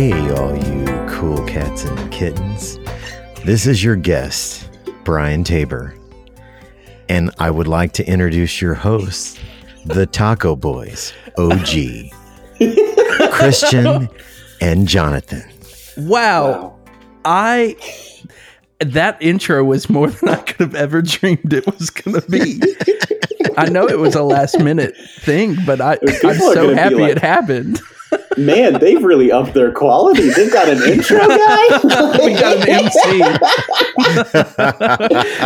Hey, all you cool cats and kittens. This is your guest, Brian Tabor. And I would like to introduce your hosts, the Taco Boys, OG, Christian and Jonathan. Wow. I that intro was more than I could have ever dreamed it was going to be. I know it was a last minute thing, but I, I'm so happy like- it happened. Man, they've really upped their quality. They've got an intro guy. we got an MC.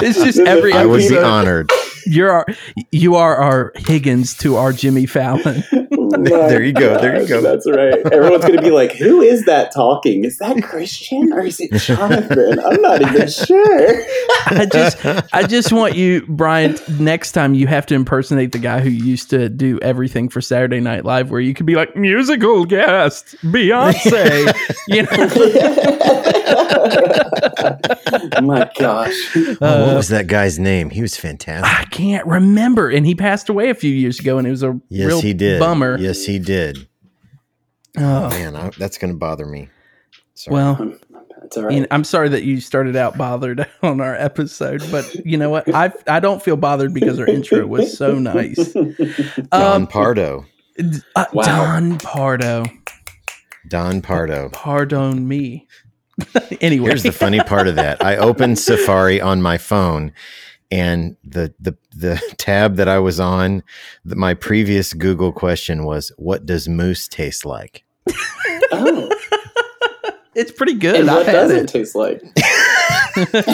it's just every I would be honored. You're our, you are our Higgins to our Jimmy Fallon. There you go, there you go. That's right. Everyone's going to be like, "Who is that talking? Is that Christian or is it Jonathan? I'm not even sure." I just I just want you, Brian. Next time you have to impersonate the guy who used to do everything for Saturday Night Live, where you could be like musical guest Beyonce. you know, oh My gosh. Oh, what uh, was that guy's name? He was fantastic. I can't remember, and he passed away a few years ago, and it was a Yes, real he did. bummer. Yes, he did. Oh, Man, I, that's going to bother me. Sorry. well, That's all you know, I'm sorry that you started out bothered on our episode, but you know what? I I don't feel bothered because our intro was so nice. Don Um, Pardo. uh, Wow. Don Pardo, Don Pardo. pardon me. anyway, Here's the funny part of that. I opened Safari on my phone and the the the tab that I was on, the, my previous Google question was what does moose taste like? oh, it's pretty good. and what does it it. taste like?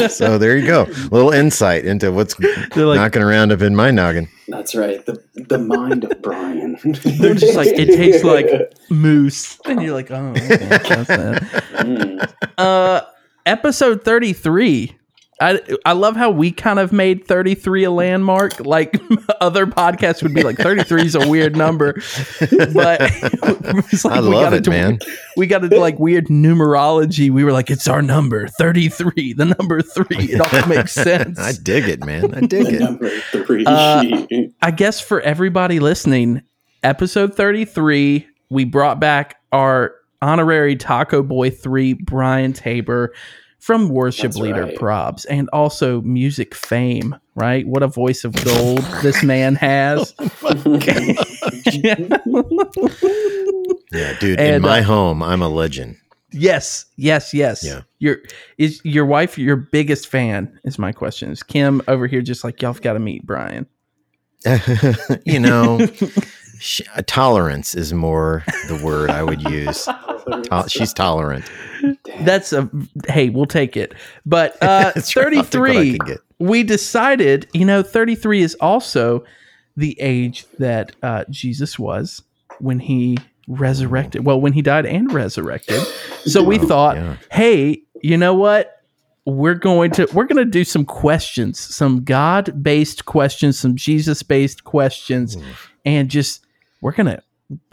So there you go. A little insight into what's They're like, knocking around up in my noggin. That's right. The the mind of Brian. they're just like it tastes like moose, and you're like, oh, okay, that's that. Mm. Uh, episode thirty three. I, I love how we kind of made 33 a landmark. Like other podcasts would be like 33 is a weird number, but it's like I we love got it, into- man. We got into like weird numerology. We were like, it's our number 33, the number three. It all makes sense. I dig it, man. I dig it. Number three. Uh, I guess for everybody listening, episode 33, we brought back our honorary Taco Boy 3, Brian Tabor from Worship That's Leader right. Probs and also music fame, right? What a voice of gold this man has. Yeah, dude. And, in my uh, home, I'm a legend. yes, yes, yes. Yeah. Your is your wife your biggest fan? Is my question. Is Kim over here just like y'all've got to meet Brian? you know, sh- tolerance is more the word I would use. To- she's tolerant. That's a hey, we'll take it. But uh, That's right. I'll take what I 33, we decided, you know, 33 is also the age that uh, Jesus was when he resurrected. Well, when he died and resurrected. So we Oh, thought, yeah. hey, you know what? We're going to we're going to do some questions, some God-based questions, some Jesus-based questions and just we're going to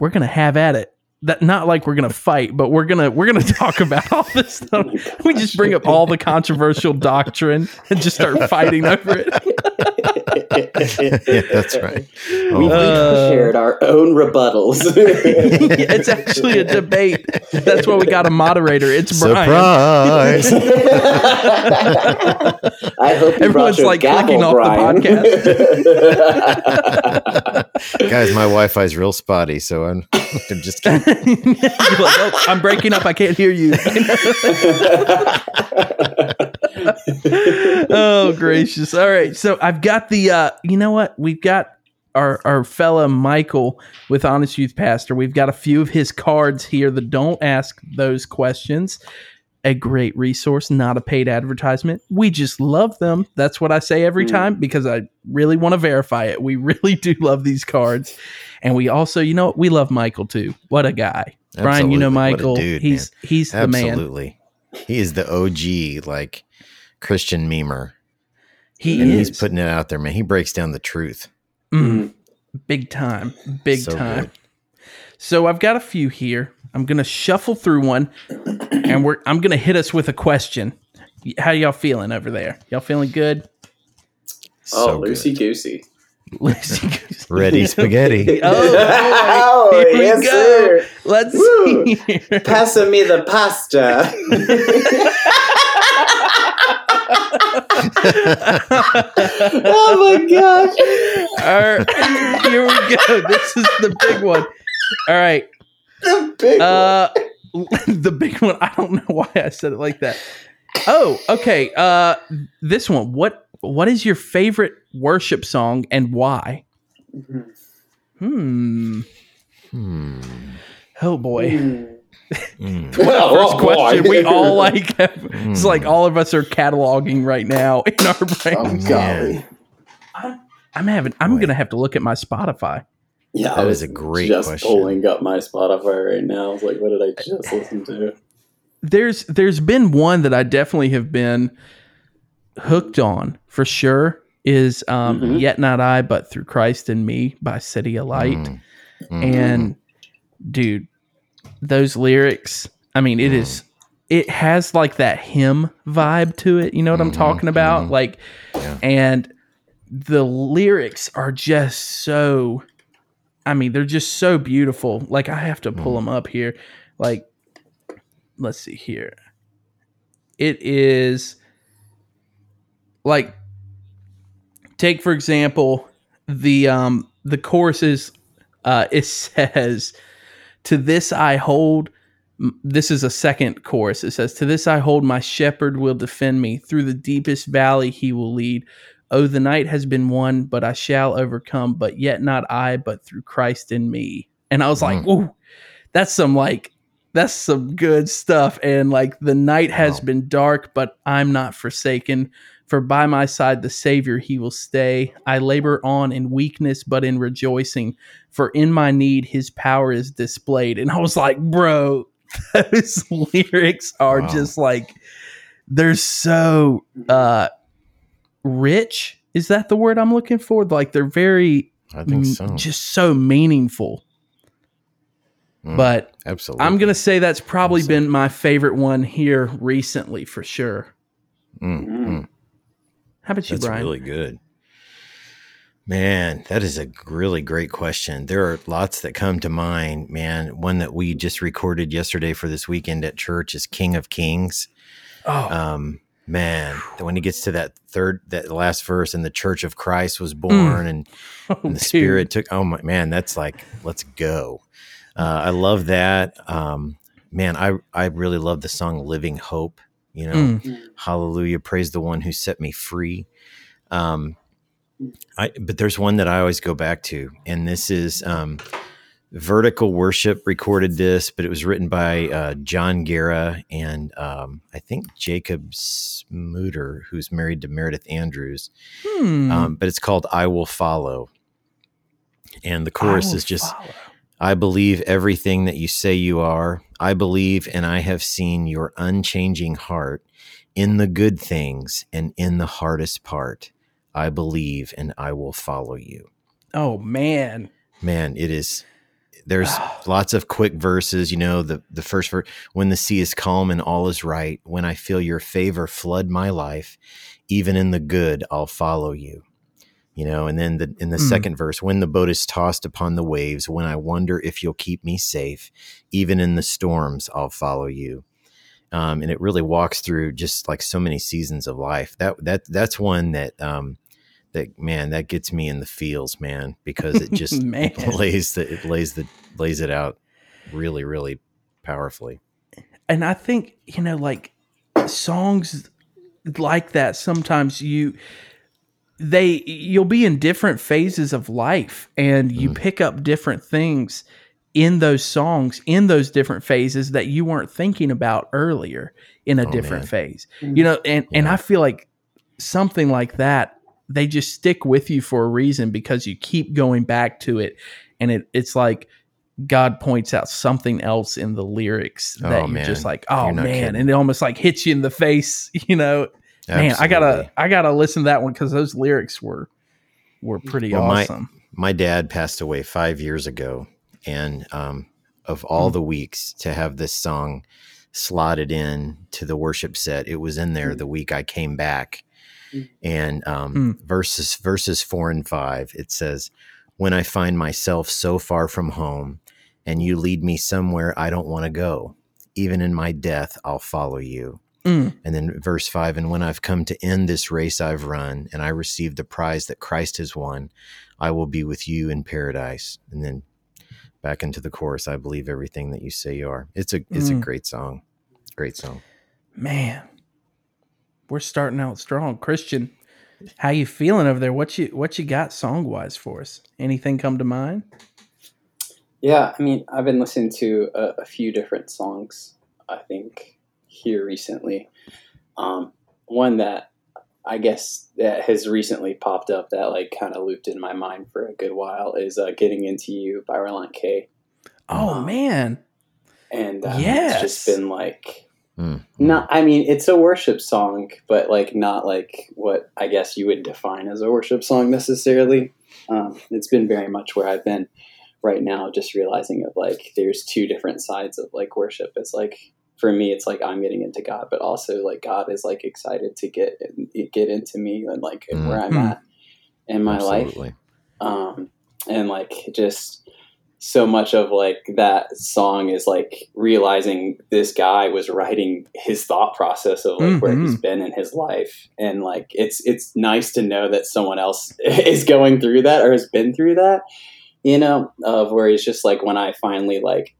we're going to have at it. That not like we're gonna fight, but we're gonna we're gonna talk about all this stuff. We just bring up all the controversial doctrine and just start fighting over it. yeah, that's right. We've Oh, Uh, shared our own rebuttals. it's actually a debate. That's why we got a moderator. It's Brian. surprise! I hope you Everyone's, like, gavel, clicking off the Brian. Guys, my Wi-Fi's real spotty, so I'm, I'm just kidding. Like, oh, I'm breaking up. I can't hear you. oh gracious! All right, so I've got the. uh You know what? We've got our our fella Michael with Honest Youth Pastor. We've got a few of his cards here that don't ask those questions. A great resource, not a paid advertisement. We just love them. That's what I say every Mm. time because I really want to verify it. We really do love these cards. And we also, you know, we love Michael too. What a guy. Brian, you know Absolutely. Michael. dude, he's he's the man. Absolutely. He is the OG, like Christian memer. He and is he's putting it out there, man. He breaks down the truth. Mm, big time, big So time. good. So I've got a few here. I'm gonna shuffle through one, and we're I'm gonna hit us with a question. How y'all feeling over there? Y'all feeling good? oh, So loosey good. goosey. Lucy Goose. Ready spaghetti. Oh, boy. Oh, Here we yes, go. sir. Let's Woo. see. here. Passing me the pasta. oh my gosh. All right, here we go. This is the big one. All right. The big Uh the big one. I don't know why I said it like that. Oh, okay. Uh this one. What what is your favorite worship song and why? Hmm. Hmm. Oh boy. Mm. Mm. Well, First oh, boy. question we all like have, it's like Hmm. all of us are cataloging right now in our Oh, brains. golly. I'm having I'm Boy. gonna have to look at my Spotify. Yeah, That I is was a great just question. pulling up my Spotify right now. I was like, what did I just listen to? There's there's been one that I definitely have been hooked on for sure is um Mhm. Yet Not I But Through Christ in Me by CityAlight. Mm. Mm. And dude, those lyrics, I mean, it is it has like that hymn vibe to it. You know what I'm Mhm, talking about? mhm. Like Yeah. and the lyrics are just so I mean, they're just so beautiful. Like I have to pull Mhm. them up here. Like let's see here. It is like take for example the um the choruses uh it says to this I hold this is a second chorus it says to this I hold my shepherd will defend me through the deepest valley he will lead oh the night has been won but I shall overcome but yet not I but through Christ in me and I was like Mm. whoa that's some like that's some good stuff and like the night has Wow. been dark but I'm not forsaken for by my side the Savior he will stay. I labor on in weakness, but in rejoicing. For in my need his power is displayed. And I was like, bro, those lyrics are Wow. just like they're so uh rich. Is that the word I'm looking for? Like they're very I think so. just so meaningful. Mm. But Absolutely. I'm gonna say that's probably Awesome. been my favorite one here recently for sure. Mm, Mm. mm. How about you, That's Brian? really good. Man, that is a really great question. There are lots that come to mind, man. One that we just recorded yesterday for this weekend at church is King of Kings. oh, Um, man, when he gets to that third, that last verse, and the Church of Christ was born, and, oh, and the dude. Spirit took. Oh my man, that's like, let's go. Uh, I love that. Um, man, I I really love the song "Living Hope." You know, Mm. Hallelujah, praise the one who set me free. Um, I but there's one that I always go back to, and this is um, Vertical Worship recorded this, but it was written by uh, Jon Guerra and um, I think Jacob Smuter, who's married to Meredith Andrews. Hmm. Um, but it's called "I Will Follow," and the chorus is just. follow. I believe everything that you say you are. I believe and I have seen your unchanging heart in the good things and in the hardest part. I believe and I will follow you. Oh man. Man, it is there's lots of quick verses, you know, the the first verse when the sea is calm and all is right, when I feel your favor flood my life, even in the good I'll follow you. You know, and then the in the Mm. second verse, when the boat is tossed upon the waves, when I wonder if you'll keep me safe, even in the storms, I'll follow you. Um, and it really walks through just like so many seasons of life. That that that's one that um, that man that gets me in the feels, man, because it just Man. lays the it lays the lays it out really really powerfully. And I think, you know, like songs like that sometimes you they you'll be in different phases of life and you Mm. pick up different things in those songs in those different phases that you weren't thinking about earlier in a Oh, different man. phase. You know, and and I feel like something like that they just stick with you for a reason because you keep going back to it and it it's like God points out something else in the lyrics that Oh, you're man. just like, oh man, kidding. and it almost like hits you in the face, you know. Man, I gotta I gotta listen to that one because those lyrics were were pretty Well, my- awesome. my dad passed away five years ago, and um, of all Hmm. the weeks to have this song slotted in to the worship set, it was in there the week I came back, And um, Mm. verses verses four and five, it says, "When I find myself so far from home, and you lead me somewhere I don't want to go, even in my death, I'll follow you." Mm. And then verse five, and when I've come to end this race I've run, and I receive the prize that Christ has won, I will be with you in paradise. And then back into the chorus, I believe everything that you say you are. It's a it's a Mm. great song. Great song. Man, we're starting out strong. Christian, how you feeling over there? What you what you got song wise for us? Anything come to mind? Yeah, I mean, I've been listening to a, a few different songs. I think here recently. Um, one that I guess that has recently popped up that like kind of looped in my mind for a good while is uh, "Getting Into You" by Relient K, Oh Um, man, and uh, Yes. it's just been like Mm. not. I mean, it's a worship song, but like not like what I guess you would define as a worship song necessarily. Um, it's been very much where I've been right now, just realizing of like there's two different sides of like worship. It's like for me, it's like I'm getting into God, but also like God is like excited to get get into me and like where I'm Mhm. at in my life um, and like just so much of like that song is like realizing this guy was writing his thought process of like where he's been in his life and like it's it's nice to know that someone else is going through that or has been through that you know of where it's just like when i finally like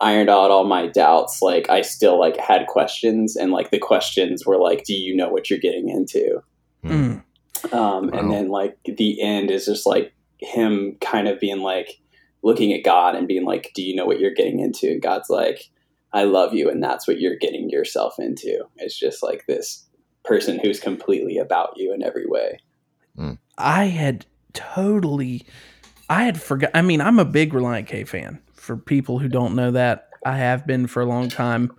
ironed out all my doubts like i still like had questions and like the questions were like do you know what you're getting into Mm. um, Wow. and then like the end is just like him kind of being like looking at God and being like, "Do you know what you're getting into?" And God's like, "I love you," and that's what you're getting yourself into. It's just like this person who's completely about you in every way. I had totally, I had forgot. I mean, I'm a big Relient K fan. For people who don't know that, I have been for a long time,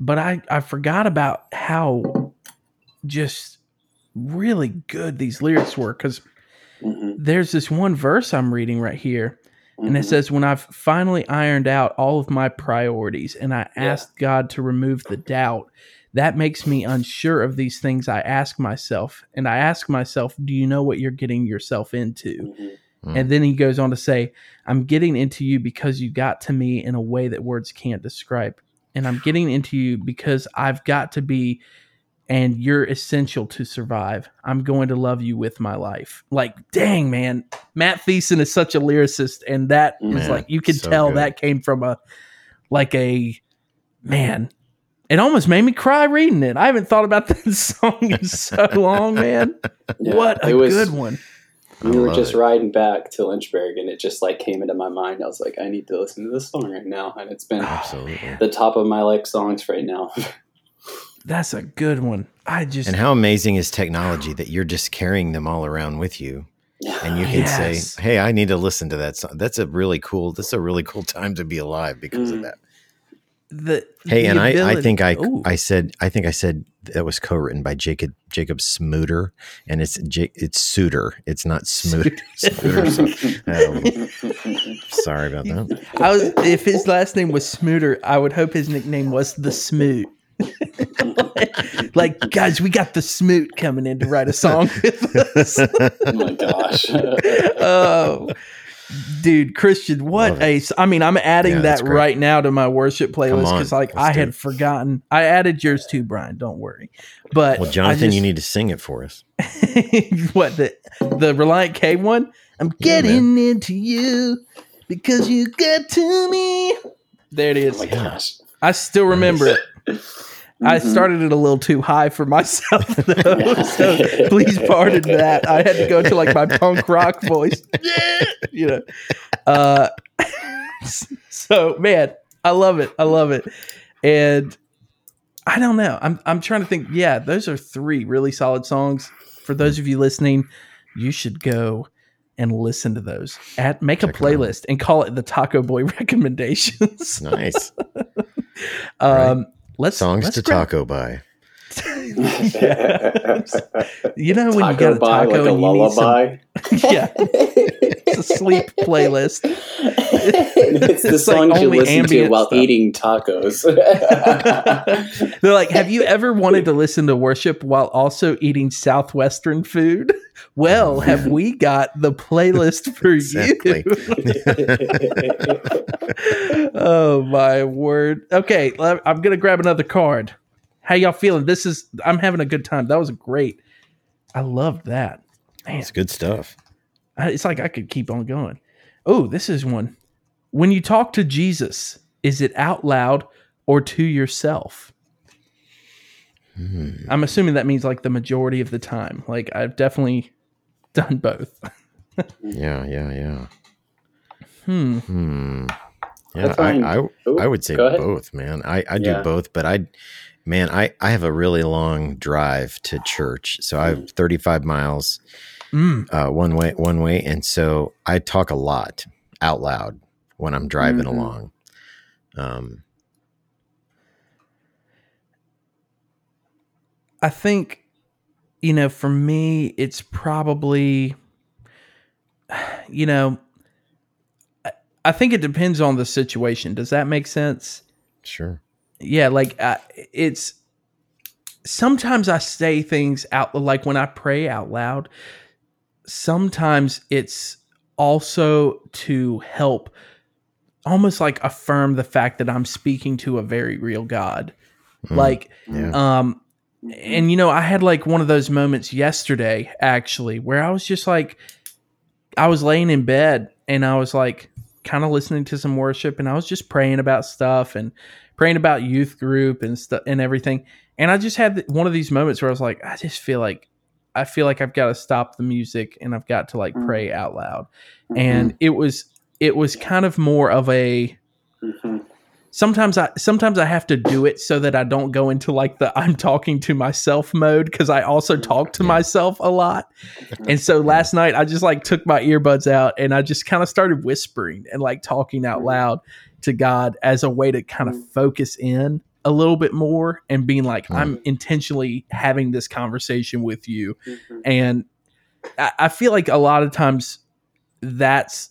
but I I forgot about how just really good these lyrics were because Mhm, there's this one verse I'm reading right here, and it mhm. says, When I've finally ironed out all of my priorities and I Yeah. asked God to remove the doubt, that makes me unsure of these things I ask myself. And I ask myself, Do you know what you're getting yourself into? Mhm, Mm. And then he goes on to say, I'm getting into you because you got to me in a way that words can't describe. And I'm getting into you because I've got to be, and you're essential to survive. I'm going to love you with my life. Like, dang, man. Matt Thiessen is such a lyricist. And that is Man, like, you can so tell good. that came from a, like a, man. It almost made me cry reading it. I haven't thought about this song in so long, man. Yeah, what a was- good one. We were just it. riding back to Lynchburg, and it just like came into my mind. I was like, I need to listen to this song right now, and it's been Absolutely. the top of my like songs right now. That's a good one. I just And how amazing is technology that you're just carrying them all around with you, and you can Yes. say, "Hey, I need to listen to that song." That's a really cool. That's a really cool time to be alive because of Mm. that. the Hey, the and I, I think I, Ooh. I said, I think I said that was co-written by Jacob Jacob Smooter, and it's J- it's Sooter. It's not Smoot. Smooter. So, um, sorry about that. I was if his last name was Smooter, I would hope his nickname was the Smoot. like, guys, we got the Smoot coming in to write a song with us. oh my gosh. oh, dude, Christian, what Love a! s- I mean, I'm adding Yeah, that right now to my worship playlist because, like, let's I had it. forgotten. I added yours too, Brian. Don't worry. But Well, Jonathan, just- you need to sing it for us. what the the Relient K one? I'm Yeah, getting into you because you get to me. There it is. oh my gosh. I still remember it. I Mhm. started it a little too high for myself, though. so please pardon that. I had to go to like my punk rock voice. Yeah, you know. Uh, so man, I love it. I love it, and I don't know. I'm I'm trying to think. Yeah, those are three really solid songs. For those of you listening, you should go and listen to those. At make a Check out. playlist and call it the Taco Boy recommendations. Nice Um, let's songs let's to grab- taco by. You know when you taco got a taco like a and you need some lullaby. Yeah. It's a sleep playlist. it's the It's like song you listen to while stuff. eating tacos. They're like, have you ever wanted to listen to worship while also eating Southwestern food? Well, have we got the playlist for you? Oh my word. Okay, I'm gonna grab another card. How y'all feeling? This is I'm having a good time. That was great. I loved that. Man, It's good stuff. It's like I could keep on going. Oh, this is one. When you talk to Jesus, is it out loud or to yourself? Hmm. I'm assuming that means like the majority of the time. Like I've definitely done both. Yeah, yeah, yeah. Hmm. Hmm. I Yeah, I, find- I, Ooh, I would say both, man. I, I do Yeah. both, but I, man, I, I have a really long drive to church. So I have 35 miles Mm. uh, one way, one way. And so I talk a lot out loud when I'm driving Mhm. along. Um, I think, you know, for me, it's probably, you know, I, think it depends on the situation. Does that make sense? sure. yeah like uh, it's sometimes i say things out like when i pray out loud sometimes it's also to help almost like affirm the fact that i'm speaking to a very real god Mm, like yeah. um and you know i had like one of those moments yesterday actually where i was just like i was laying in bed and i was like kind of listening to some worship and i was just praying about stuff and praying about youth group and stuff and everything and i just had one of these moments where i was like i just feel like i feel like i've got to stop the music and i've got to like Mm. pray out loud Mm-hmm. and it was it was kind of more of a Mhm. Sometimes I sometimes I have to do it so that I don't go into like the I'm talking to myself mode because I also talk to Yeah. myself a lot. And so last night I just like took my earbuds out and I just kind of started whispering and like talking out loud to God as a way to kind of focus in a little bit more and being like Mm. I'm intentionally having this conversation with you Mhm. and I, I feel like a lot of times that's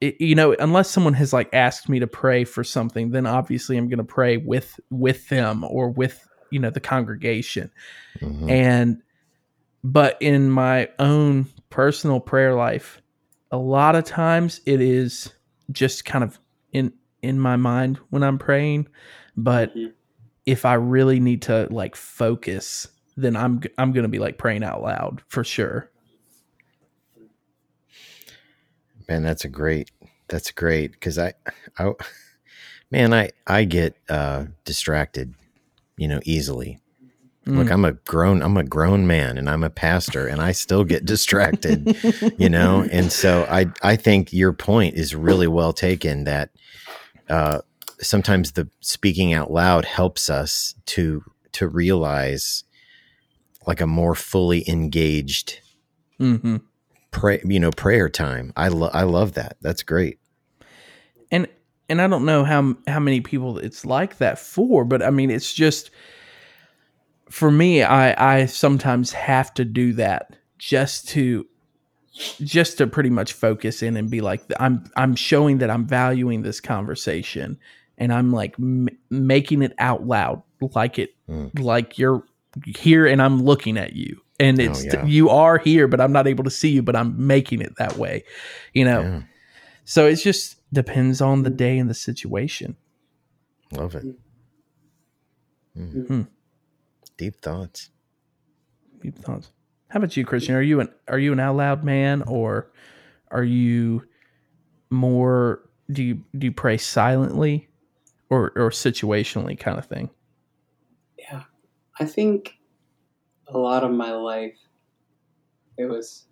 it, you know unless someone has like asked me to pray for something then obviously i'm going to pray with with them or with you know the congregation Mhm. and but in my own personal prayer life a lot of times it is just kind of in in my mind when i'm praying but Mhm. if i really need to like focus then i'm i'm going to be like praying out loud for sure Man, that's a great. That's great because I, I, man, I I get uh, distracted, you know, easily. Look, Mm. I'm a grown I'm a grown man and I'm a pastor and I still get distracted, you know? And so I I think your point is really well taken that uh sometimes the speaking out loud helps us to to realize like a more fully engaged Mhm. Pray you know prayer time. I lo- I love that. That's great. and and I don't know how how many people it's like that for, but I mean it's just for me I I sometimes have to do that just to just to pretty much focus in and be like I'm I'm showing that I'm valuing this conversation and I'm like m- making it out loud like it Mm. like you're here and I'm looking at you and Oh, it's yeah. you are here but I'm not able to see you but I'm making it that way you know Yeah. so it just depends on the day and the situation. Love it. Mm. Hmm. Deep thoughts. Deep thoughts. How about you, Christian? Are you an are you an out loud man or are you more do you do you pray silently or or situationally kind of thing? Yeah, I think a lot of my life, it was,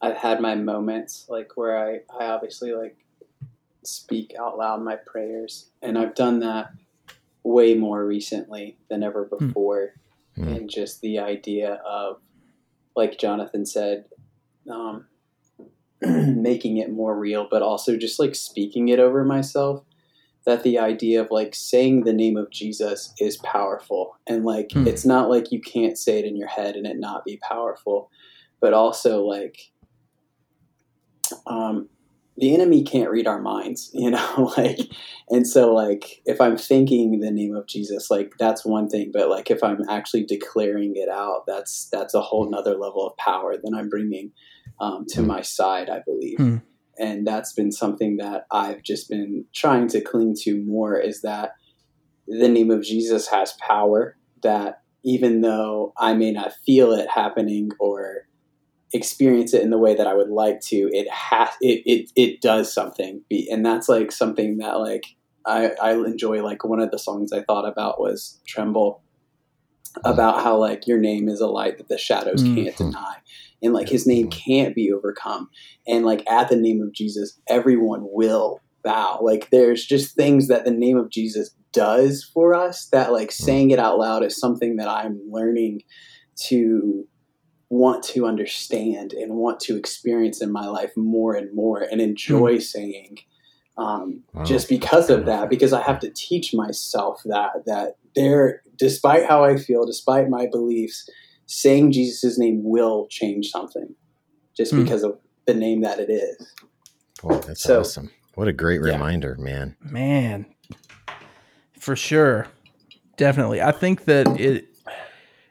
I've had my moments like where I, I obviously like speak out loud my prayers, and I've done that way more recently than ever before. Hmm. And just the idea of, like Jonathan said, um, making it more real, but also just like speaking it over myself that the idea of like saying the name of Jesus is powerful. And like, Hmm. it's not like you can't say it in your head and it not be powerful, but also like um, the enemy can't read our minds, you know, like, and so like if I'm thinking the name of Jesus, like that's one thing, but like if I'm actually declaring it out, that's that's a whole nother level of power that I'm bringing um, to my side, I believe. Hmm. And that's been something that I've just been trying to cling to more is that the name of Jesus has power that even though I may not feel it happening or experience it in the way that I would like to, it has it it, it does something. Be- And that's like something that like I, I enjoy like one of the songs I thought about was Tremble about how like your name is a light that the shadows Mm. can't deny and like his name can't be overcome. And like at the name of jesus everyone will bow. Like there's just things that the name of jesus does for us that like saying it out loud is something that i'm learning to want to understand and want to experience in my life more and more and enjoy saying um, Wow. just because of that because i have to teach myself that that there despite how i feel despite my beliefs saying jesus' name will change something just Hmm. because of the name that it is Boy, that's So- awesome. What a great Yeah. reminder, man. Man, for sure, definitely. I think that it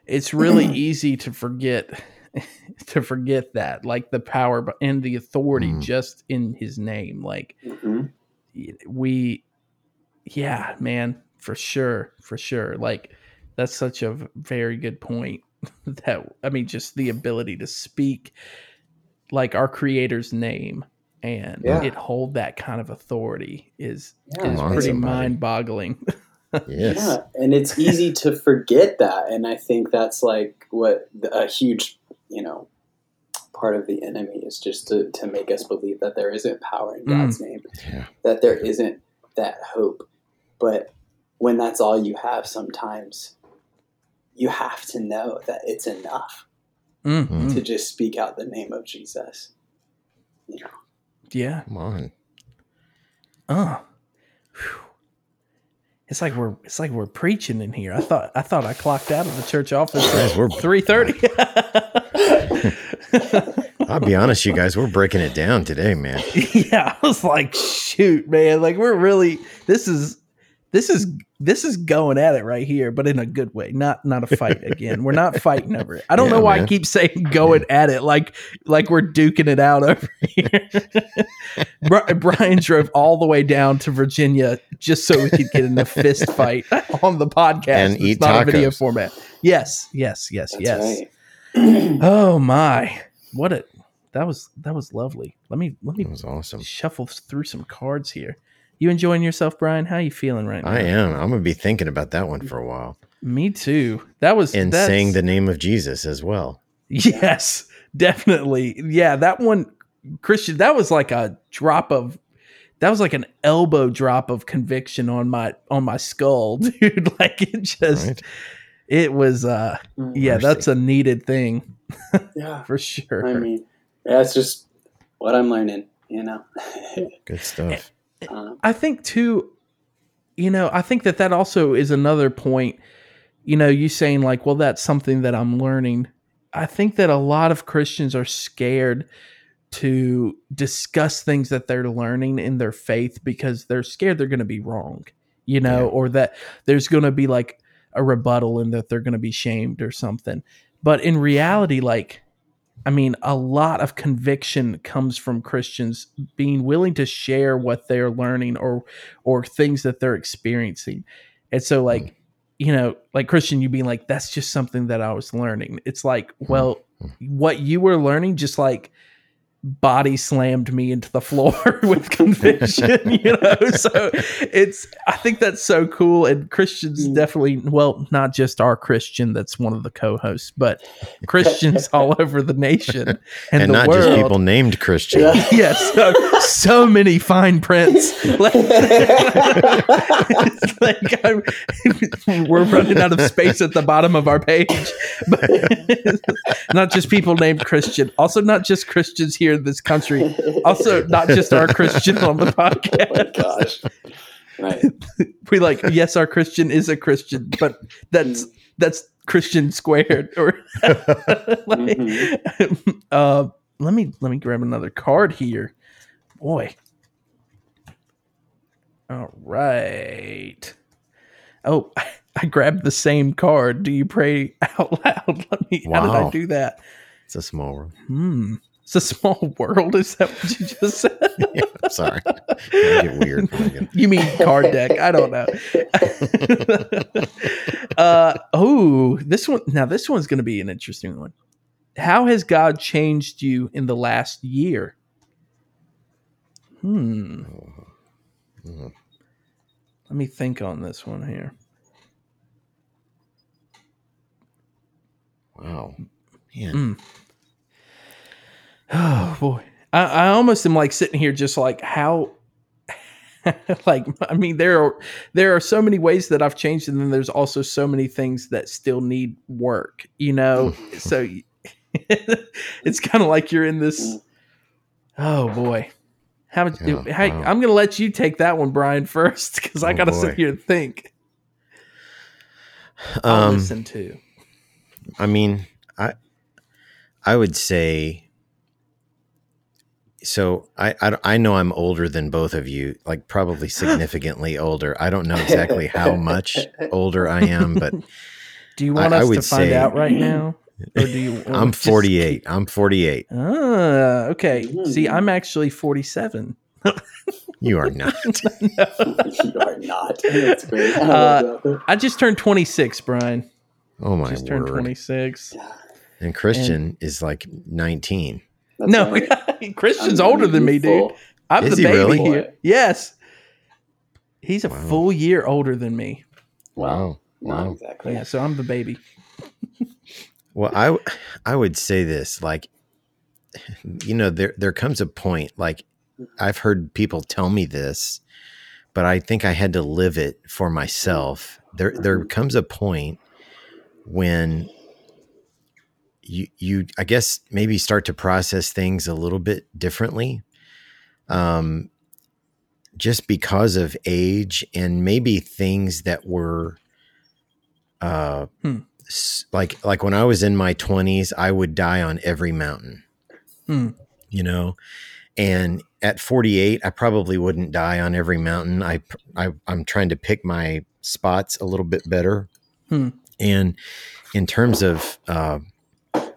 it's really easy to forget to forget that, like the power and the authority Mm. just in His name. Like Mhm. we, yeah, man, for sure, for sure. Like that's such a very good point. That I mean, just the ability to speak like our Creator's name and Yeah. it hold that kind of authority is Yeah, is pretty mind boggling. Yes. Yeah, and it's easy to forget that, and I think that's like what a huge, you know, part of the enemy is just to to make us believe that there isn't power in Mm. God's name, Yeah. that there isn't that hope. But when that's all you have, sometimes you have to know that it's enough Mm, Mm. mm. to just speak out the name of Jesus. You know, Yeah. Come on. Uh. Whew. It's like we're it's like we're preaching in here. I thought I thought I clocked out of the church office Guys, at three thirty. I'll be honest, you guys, we're breaking it down today, man. yeah, I was like, shoot, man, like we're really this is this is this is going at it right here, but in a good way, not not a fight again. We're not fighting over it. I don't Yeah, know why I keep saying going at it, like like we're duking it out over here. Brian drove all the way down to Virginia just so we could get in a fist fight on the podcast And It's eat not a video format. Yes, yes, yes, that's yes. right. Oh my, what a that was that was lovely. Let me let me That was awesome. shuffle through some cards here. You enjoying yourself, Brian? How are you feeling right now? I am. I'm gonna be thinking about that one for a while. Me too. That was And that's- saying the name of Jesus as well. yes, definitely. Yeah, that one, Christian. That was like a drop of. That was like an elbow drop of conviction on my on my skull, dude. Like it just, Right? it was. uh Yeah, that's a needed thing yeah. for sure. I mean, that's just what I'm learning. You know. Good stuff. Um, I think too, you know, I think that that also is another point. You know, you saying like, well, that's something that I'm learning. I think that a lot of Christians are scared to discuss things that they're learning in their faith because they're scared they're going to be wrong, you know, Yeah. or that there's going to be like a rebuttal and that they're going to be shamed or something. But in reality, like, I mean, a lot of conviction comes from Christians being willing to share what they're learning or or things that they're experiencing. And so like, mm. you know, like Christian you being like that's just something that I was learning. It's like, well, mm-hmm. what you were learning just like body slammed me into the floor with conviction, you know. So it's I think that's so cool and Christians Mm. definitely well, not just our Christian that's one of the co-hosts, but Christians all over the nation and, And, the not world. just people named Christian. Yeah. Yes, so, so many fine prints. Like, like I'm- we're running out of space at the bottom of our page. But not just people named Christian, also not just Christians here in this country, also not just our Christian on the oh my podcast. gosh. Right. We like, yes, our Christian is a Christian, but that's that's Christian squared or like, Mhm. uh, let me let me grab another card here. Boy. All right. Oh, I grabbed the same card. Do you pray out loud? Let me. How did I do that? It's a small world. Hmm. It's a small world. Is that what you just said? Yeah, I'm sorry. I get weird. when I get- you mean card deck? I don't know. uh, oh, this one. Now, this one's going to be an interesting one. How has God changed you in the last year? Hmm. Mhm. Let me think on this one here. Wow. Man. Mm. Oh boy, I, I almost am like sitting here, just like how, like I mean, there are there are so many ways that I've changed, and then there's also so many things that still need work. You know, so it's kind of like you're in this. Oh boy, how, much Yeah, hey, wow. I'm gonna let you take that one, Brian, first because I Oh, gotta boy. sit here and think. I'll Um, listen to. I mean, I I would say so I, I I know I'm older than both of you, like probably significantly older. I don't know exactly how much older I am, but Do you want I- I us to find say- out right now, or do you? want I'm to just 48. I'm 48. keep- Ah, okay. Mhm. See, I'm actually 47. You are not. no. you are not. That's great. I Uh. I just turned 26, Brian. Oh my God. just turned 26. And Christian is like 19. That's no, right. Christian's I'm older than me, dude. I'm Is the he baby really? here. Yes. He's a Wow. full year older than me. Wow. Not Wow. exactly. Yeah, so I'm the baby. Well, I w- I would say this like you know there there comes a point like I've heard people tell me this but I think I had to live it for myself. There there mm-hmm. comes a point when you you I guess maybe start to process things a little bit differently. Um just because of age and maybe things that were uh Hmm. s- like like when I was in my 20s I would die on every mountain Hmm. you know and at 48 I probably wouldn't die on every mountain I, I I'm trying to pick my spots a little bit better Hmm. and in terms of uh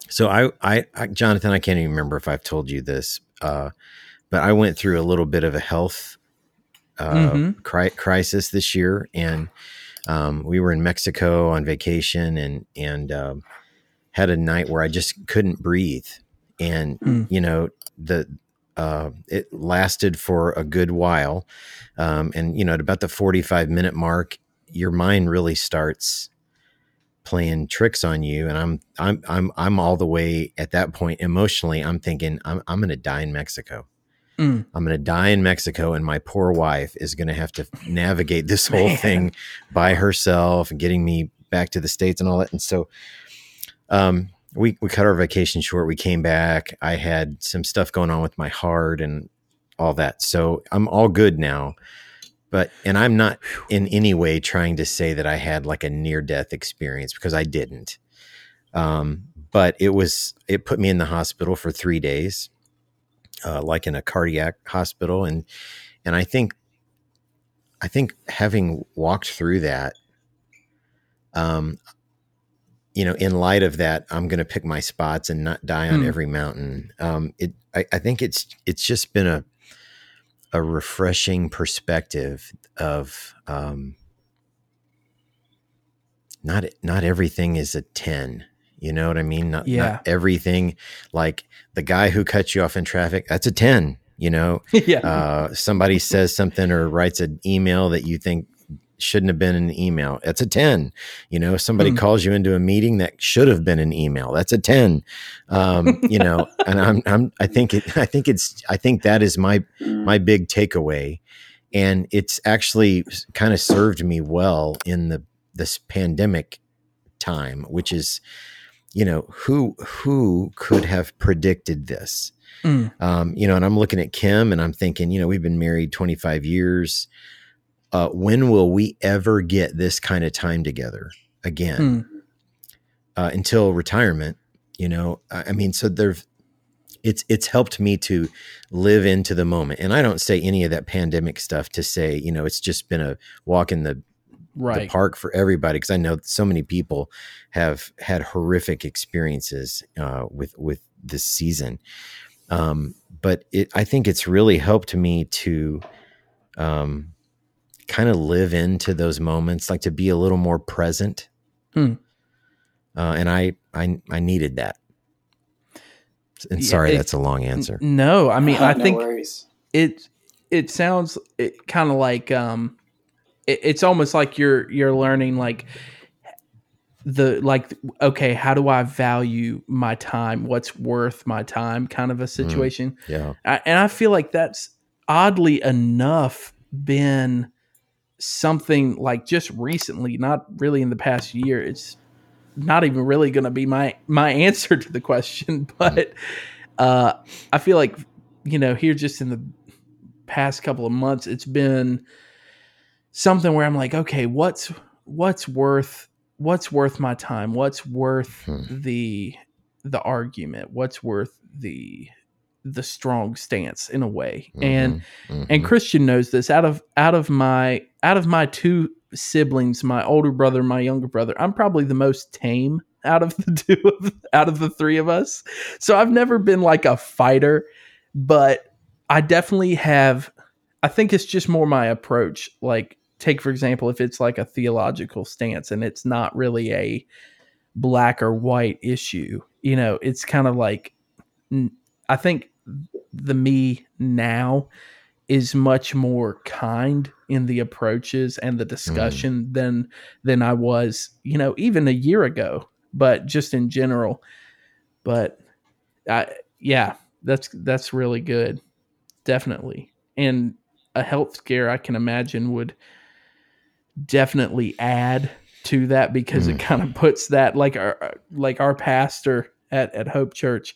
so I, I I Jonathan I can't even remember if I've told you this uh but I went through a little bit of a health uh, Mhm. cri- crisis this year, and um, we were in Mexico on vacation, and and um, had a night where I just couldn't breathe, and Hmm. you know the uh, it lasted for a good while, um, and you know at about the forty five minute mark, your mind really starts playing tricks on you and I'm I'm I'm I'm all the way at that point emotionally I'm thinking I'm I'm going to die in Mexico. Mm. I'm going to die in Mexico and my poor wife is going to have to navigate this whole Man. thing by herself and getting me back to the states and all that and so um we we cut our vacation short we came back I had some stuff going on with my heart and all that so I'm all good now but and I'm not in any way trying to say that I had like a near death experience because I didn't. Um but it was it put me in the hospital for 3 days uh, like in a cardiac hospital. And and I think I think having walked through that um you know in light of that I'm going to pick my spots and not die on Hmm. every mountain. Um it I, I think it's it's just been a a refreshing perspective of um not not everything is a 10 you know what i mean not, Yeah. not everything like the guy who cuts you off in traffic that's a 10 you know yeah. uh, somebody says something or writes an email that you think shouldn't have been an email that's a 10 you know somebody Hmm. calls you into a meeting that should have been an email that's a 10 um, you know and i'm i'm i think it i think it's i think that is my Mm. my big takeaway and it's actually kind of served me well in the this pandemic time which is you know who who could have predicted this Mm. um, you know and i'm looking at kim and i'm thinking you know we've been married 25 years uh, when will we ever get this kind of time together again? Mm. uh, until retirement you know? I I mean so there's it's it's helped me to live into the moment. And i don't say any of that pandemic stuff to say you know it's just been a walk in the, right. the park for everybody because i know so many people have had horrific experiences uh, with with this season. Um, but it i think it's really helped me to um, kind of live into those moments like to be a little more present. Hmm. uh, and I, I i needed that. And Yeah, sorry it- that's a long answer. no i mean i no think worries. it it sounds it kind of like um it, it's almost like you're you're learning like the like okay how do i value my time? What's worth my time kind of a situation. Yeah. I, and i feel like that's oddly enough been something like just recently not really in the past year it's not even really going to be my my answer to the question but uh i feel like you know here just in the past couple of months it's been something where i'm like okay what's what's worth what's worth my time what's worth Hmm. the the argument what's worth the the strong stance in a way and Mhm, and. Christian knows this out of out of my out of my two siblings, my older brother, my younger brother, I'm probably the most tame out of the two of out of the three of us. So I've never been like a fighter, but I definitely have I think it's just more my approach. Like take for example if it's like a theological stance and it's not really a black or white issue, you know, it's kind of like I think the me now is much more kind in the approaches and the mm. discussion than than I was, you know, even a year ago, but just in general. But I yeah, that's that's really good. Definitely. And a health scare I can imagine would definitely add to that because it mm. kind of puts that like our like our pastor at, at Hope Church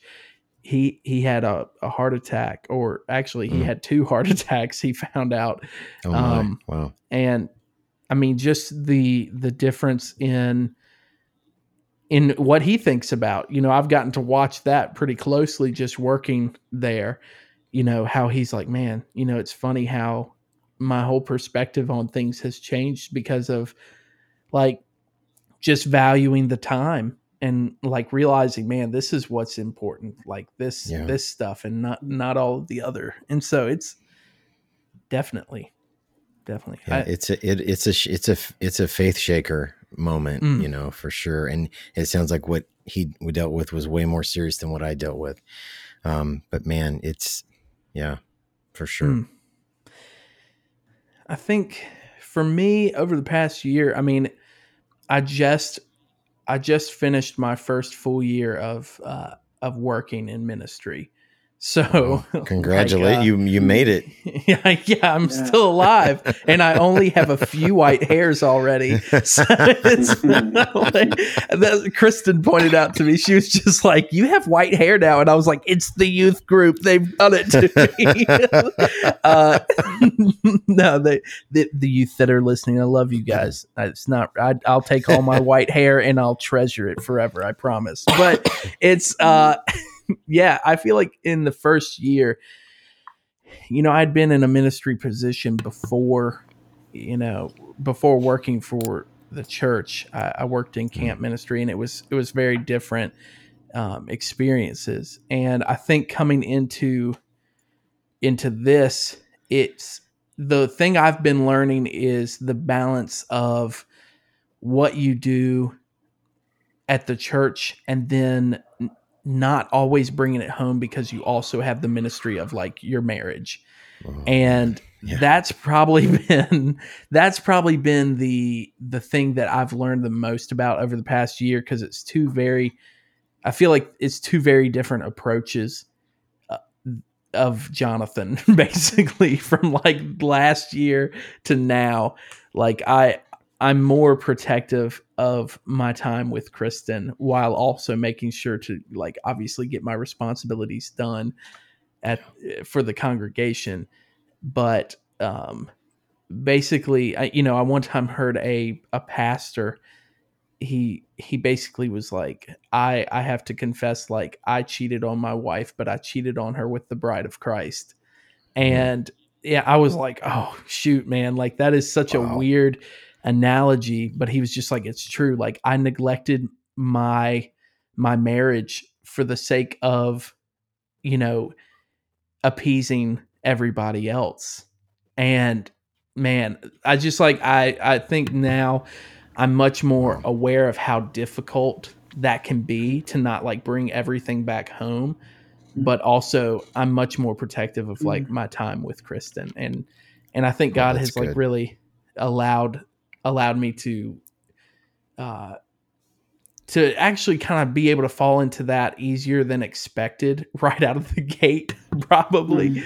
he he had a, a heart attack or actually he Mm. had two heart attacks he found out. Oh um, wow. and i mean just the the difference in in what he thinks about you know i've gotten to watch that pretty closely just working there you know how he's like man you know it's funny how my whole perspective on things has changed because of like just valuing the time and like realizing man this is what's important like this Yeah. this stuff and not not all of the other and so it's definitely definitely yeah, I- it's a it, it's a it's a it's a faith shaker moment Mm. you know for sure and it sounds like what he we dealt with was way more serious than what i dealt with um but man it's yeah for sure Mm. I think for me over the past year, I mean, I just I just finished my first full year of uh, of working in ministry. So congratulate like, uh, you you made it Yeah, yeah, I'm Yeah. still alive, and I only have a few white hairs already. So it's like, that, Kristen pointed out to me, she was just like, "You have white hair now," and I was like, "It's the youth group; they've done it to me." uh, no, they, the the youth that are listening, I love you guys. It's not. I, I'll take all my white hair and I'll treasure it forever. I promise. But it's uh, yeah, I feel like in the first year you know, I'd been in a ministry position before, you know, before working for the church. I, I worked in camp ministry, and it was it was very different um, experiences. And I think coming into into this, it's the thing I've been learning is the balance of what you do at the church and then not always bringing it home because you also have the ministry of like your marriage Oh, and Yeah. that's probably been that's probably been the the thing that I've learned the most about over the past year because it's two very I feel like it's two very different approaches uh, of Jonathan basically from like last year to now like I I'm more protective of my time with Kristen while also making sure to like obviously get my responsibilities done at for the congregation. But um basically I, you know i one time heard a a pastor he he basically was like i i have to confess like i cheated on my wife but i cheated on her with the bride of christ. And yeah i was like oh shoot man like that is such Wow. a weird analogy but he was just like it's true. Like i neglected my my marriage for the sake of you know appeasing everybody else. And man i just like i i think now i'm much more aware of how difficult that can be to not like bring everything back home mm. but also i'm much more protective of like mm. my time with kristen. And and i think Oh, god that's has like really allowed allowed me to uh to actually kind of be able to fall into that easier than expected right out of the gate probably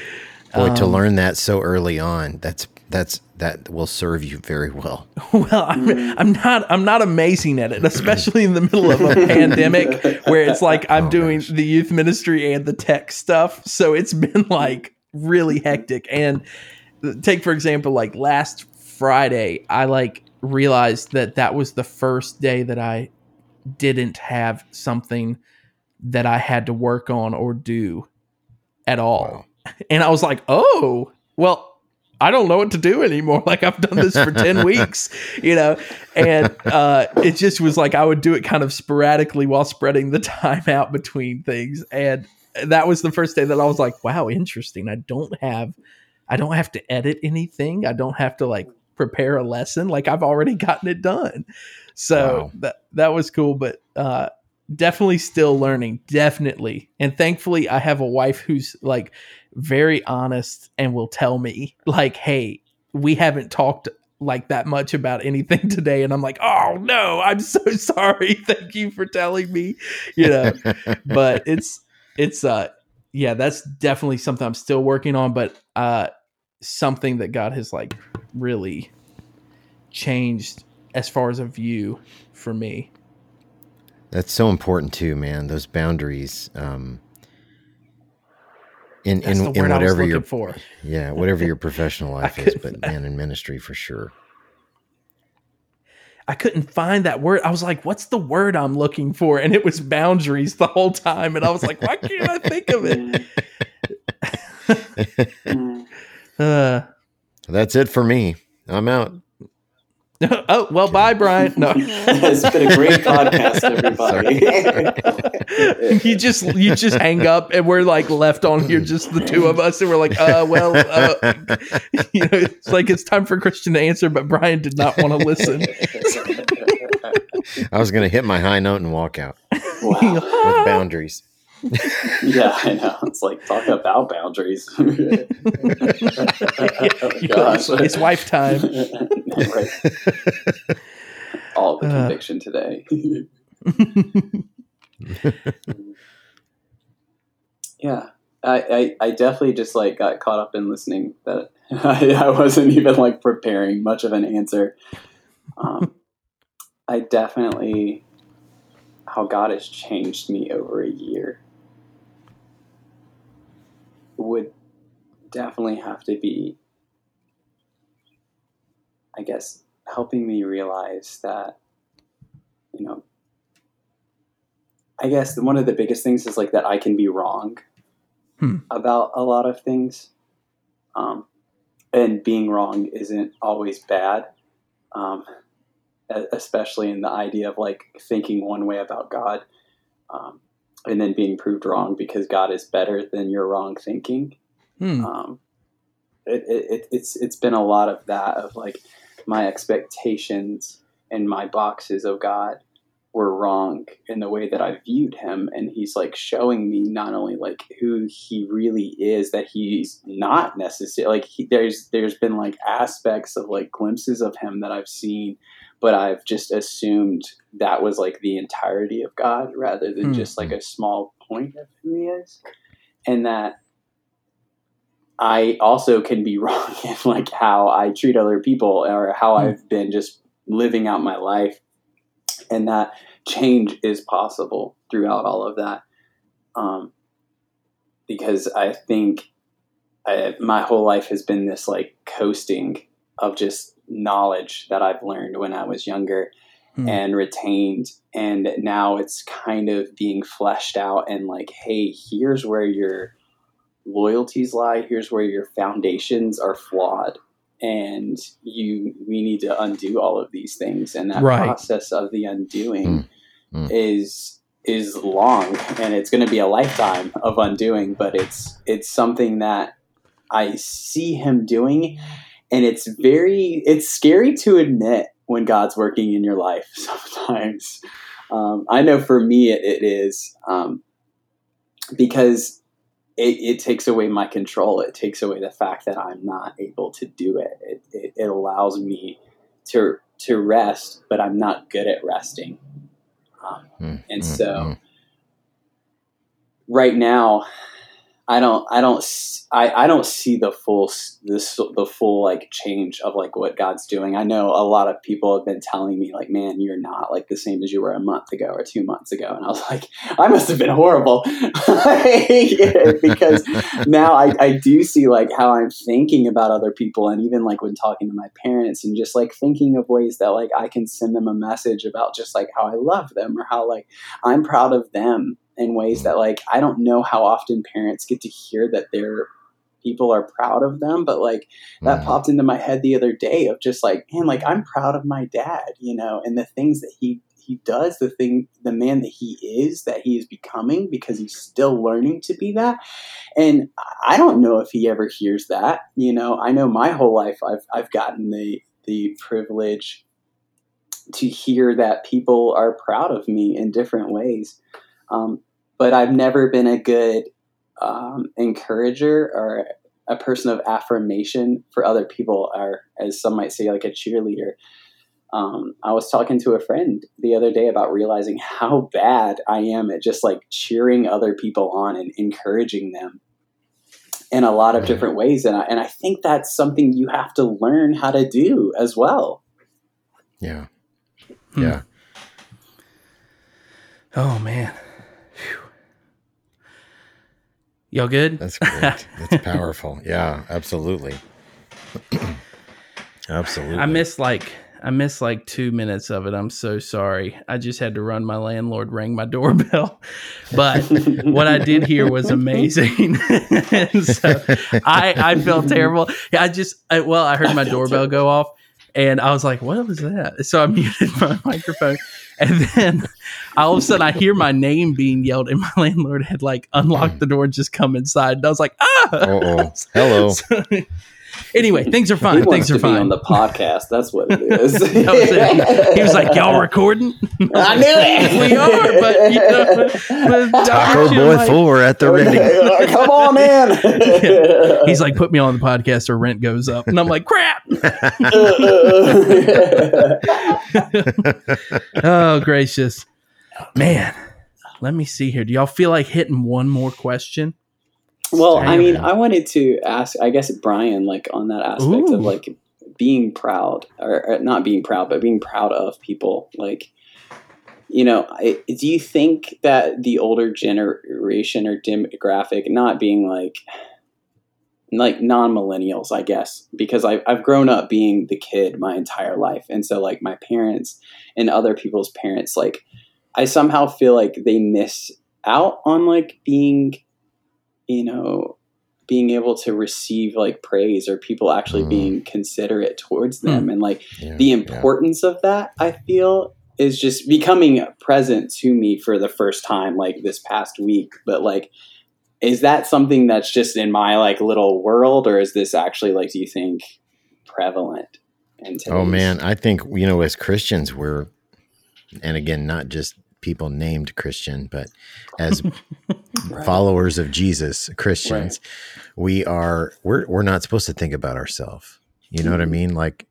Boy, to Um, learn that so early on, that's that's that will serve you very well. Well, I'm, I'm not I'm not amazing at it, especially in the middle of a pandemic where it's like I'm Oh, doing gosh. the youth ministry and the tech stuff. So it's been like really hectic. And take for example, like last Friday, I like realized that that was the first day that I didn't have something that I had to work on or do at all. Wow. And I was like, oh, well, I don't know what to do anymore. Like I've done this for 10 weeks, you know? And uh, it just was like I would do it kind of sporadically while spreading the time out between things. And that was the first day that I was like, wow, interesting. I don't have I don't have to edit anything. I don't have to like prepare a lesson. Like I've already gotten it done. So Wow. that that was cool, but uh definitely still learning, definitely. And thankfully I have a wife who's like very honest and will tell me like, "Hey, we haven't talked like that much about anything today." And I'm like, "Oh no, I'm so sorry. Thank you for telling me." You know, but it's it's uh yeah that's definitely something i'm still working on but uh something that god has like really changed as far as a view for me That's so important too, man. Those boundaries. Um, in that's in, in whatever your for yeah whatever your professional life is, but man, in ministry for sure. i couldn't find that word i was like what's the word i'm looking for and it was boundaries the whole time and i was like why can't i think of it. uh, That's it for me. I'm out. oh well bye brian no it's been a great podcast, everybody. you just you just hang up and we're like left on here just the two of us and we're like uh well uh you know it's like it's time for christian to answer but brian did not want to listen I was gonna hit my high note and walk out wow. with boundaries. Yeah, I know. It's like talk about boundaries. oh, it's, it's wife time right. All the Uh. conviction today. yeah. I, I, I definitely just like got caught up in listening that I, I wasn't even like preparing much of an answer. Um, I definitely how God has changed me over a year would definitely have to be I guess helping me realize that you know I guess one of the biggest things is like that I can be wrong Hmm. about a lot of things um, and being wrong isn't always bad um, especially in the idea of like thinking one way about God um, and then being proved wrong because God is better than your wrong thinking Hmm. um, it, it, it, it's it's been a lot of that of like my expectations and my boxes of God were wrong in the way that I viewed him and he's like showing me not only like who he really is that he's not necessarily like he, there's there's been like aspects of like glimpses of him that I've seen but I've just assumed that was like the entirety of God rather than Hmm. just like a small point of who he is and that I also can be wrong in like how I treat other people or how Hmm. I've been just living out my life, and that change is possible throughout all of that. Um, because I think I, my whole life has been this like coasting of just knowledge that I've learned when I was younger, mm. and retained and now it's kind of being fleshed out and like hey here's where your loyalties lie here's where your foundations are flawed and you we need to undo all of these things and that right. process of the undoing mm. Mm. is is long and it's going to be a lifetime of undoing but it's it's something that i see him doing and it's very it's scary to admit when god's working in your life sometimes. Um, i know for me it, it is um, because it, it, takes away my control. It takes away the fact that i'm not able to do it. it it, it allows me to to rest but i'm not good at resting. Um, mm, and mm, so mm. right now I don't, I don't, I, I don't see the full, this, the full like change of like what God's doing. I know a lot of people have been telling me like, man, you're not like the same as you were a month ago or two months ago. And I was like, I must have been horrible because now I, I do see like how I'm thinking about other people. And even like when talking to my parents and just like thinking of ways that like I can send them a message about just like how I love them or how like I'm proud of them in ways that like I don't know how often parents get to hear that their people are proud of them, but like that mm. popped into my head the other day of just like, man, like I'm proud of my dad, you know, and the things that he he does, the thing, the man that he is, that he is becoming, because he's still learning to be that. And I don't know if he ever hears that. You know, I know my whole life I've I've gotten the the privilege to hear that people are proud of me in different ways. Um, but I've never been a good um, encourager or a person of affirmation for other people, or as some might say, like a cheerleader. Um, I was talking to a friend the other day about realizing how bad I am at just like cheering other people on and encouraging them in a lot of different ways. And I, and I think that's something you have to learn how to do as well. Yeah. Hmm. Yeah. Oh man. Y'all good? That's great. That's powerful. Yeah, absolutely. absolutely. I missed like I missed like two minutes of it. I'm so sorry. I just had to run. My landlord rang my doorbell, but what I did hear was amazing. so I I felt terrible. I just I, well I heard my doorbell go off, and I was like, "What was that?" So I muted my microphone, and then all of a sudden I hear my name being yelled, and my landlord had like unlocked the door and just come inside, and I was like, "Ah, oh, hello." So, anyway, things are fine. He things are fine on the podcast. That's what it is. was it. He was like, "Y'all recording?" I knew it. we are, but you know, but Taco Boy like, Four at the ready. Come on in. He's like, "Put me on the podcast, or rent goes up," and I'm like, "Crap." oh gracious, man. Let me see here. Do y'all feel like hitting one more question? Well, I mean, I wanted to ask, I guess, Brian, like on that aspect Ooh. of like being proud, or, or, not being proud, but being proud of people. Like, you know, I, do you think that the older generation or demographic, not being like, like non millennials, I guess, because I, I've grown up being the kid my entire life. And so, like, my parents and other people's parents, like, I somehow feel like they miss out on like being you know, being able to receive like praise or people actually mm. being considerate towards them mm. and like yeah, the importance yeah. of that i feel is just becoming present to me for the first time like this past week but like is that something that's just in my like little world or is this actually like do you think prevalent oh man i think you know as christians we're and again not just people named Christian, but as right. followers of Jesus, Christians, right. we are we're we're not supposed to think about ourselves. You know mm-hmm. what I mm-hmm. mean? Like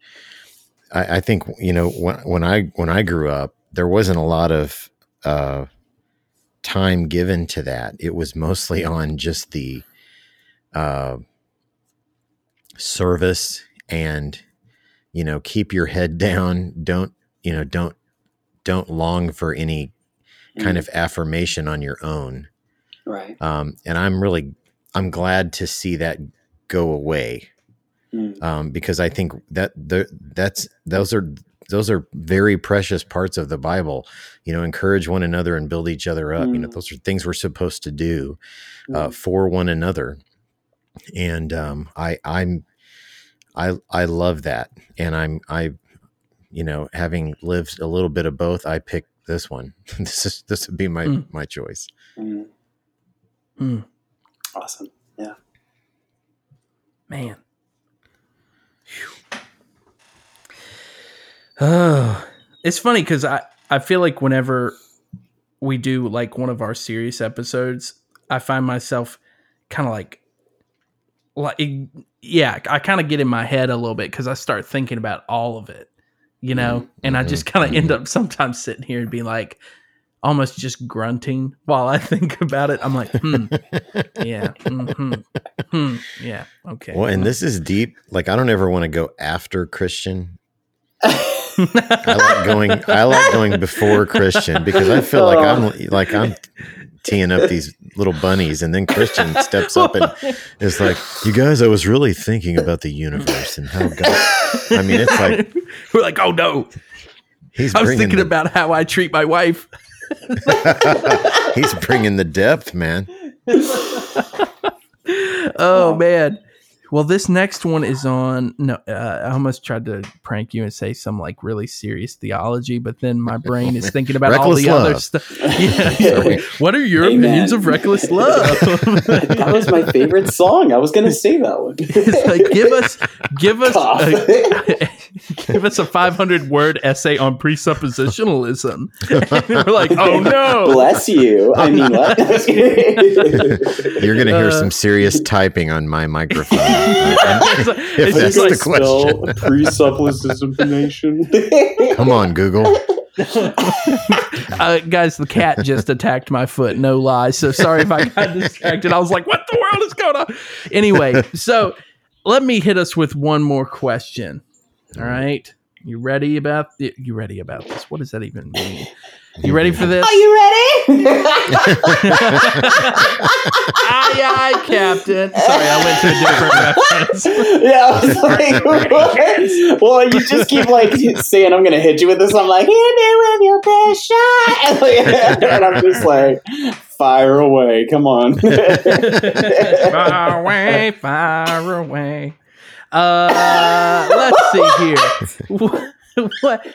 I, I, think you know when when I when I grew up, there wasn't a lot of uh, time given to that. It was mostly on just the uh, service and you know keep your head down. Don't you know? Don't don't long for any kind mm. of affirmation on your own. Right. Um, and I'm really, I'm glad to see that go away. Mm. Um, because I think that the, that's, those are those are very precious parts of the Bible. You know, encourage one another and build each other up. You know, Mm. those are things we're supposed to do uh, Mm. for one another. And um, I, I'm, I, I love that. And I'm, I, you know, having lived a little bit of both, I picked this one. this is this would be my Mm. my choice. Mm. Mm, Awesome. Yeah. man. Phew. Oh, it's funny because I I feel like whenever we do like one of our serious episodes, I find myself kind of like like yeah, I kind of get in my head a little bit because I start thinking about all of it, you know, and I just kind of end up sometimes sitting here and being like almost just grunting while I think about it. I'm like, hmm, yeah, hmm, hmm, yeah, okay. Well, and this is deep. Like I don't ever want to go after Christian. I like going. I like going before Christian because I feel like I'm like I'm teeing up these little bunnies, and then Christian steps up and is like, "You guys, I was really thinking about the universe and how God." I mean, it's like we're like, oh no, he's I was thinking the, about how I treat my wife. he's bringing the depth, man. Oh man. Well, this next one is on. No, uh, I almost tried to prank you and say some like really serious theology, but then my brain is thinking about all Reckless the other stuff. Yeah. what are your Amen. opinions of reckless love? that was my favorite song. I was going to say that one. it's like give us, give us, a, give us a 500 word essay on presuppositionalism. And we're like, oh no. Bless you. I mean, what? You're gonna hear Uh, some serious typing on my microphone. It's like, If it's that's just the like, question. presupposition. Come on, Google. uh, guys, the cat just attacked my foot. No lie. So sorry if I got distracted. I was like, what the world is going on? Anyway, so let me hit us with one more question. All right. You ready about the, you ready about this? What does that even mean? You ready for this? Are you ready? aye, aye, Captain. Sorry, I went to a different reference. yeah, I was like, what? Well, you just keep like saying, I'm going to hit you with this. I'm like, hit me with your best shot. And, like, and I'm just like, fire away. Come on. fire away, fire away. Uh, let's see here. What?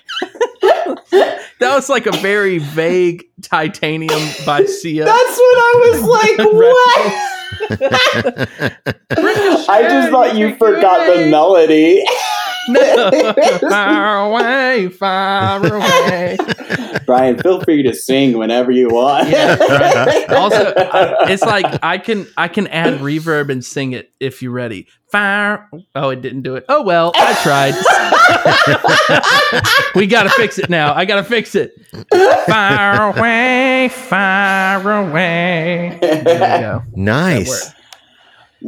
what? that was like a very vague titanium by Sia. That's what I was like, what? I just thought you forgot the melody. far away, far away. Brian, feel free to sing whenever you want. Yeah, right. Also, I, it's like I can I can add reverb and sing it if you're ready. Fire. Oh, it didn't do it. Oh well, I tried. we gotta fix it now. I gotta fix it. Far away, far away. There we go. Nice.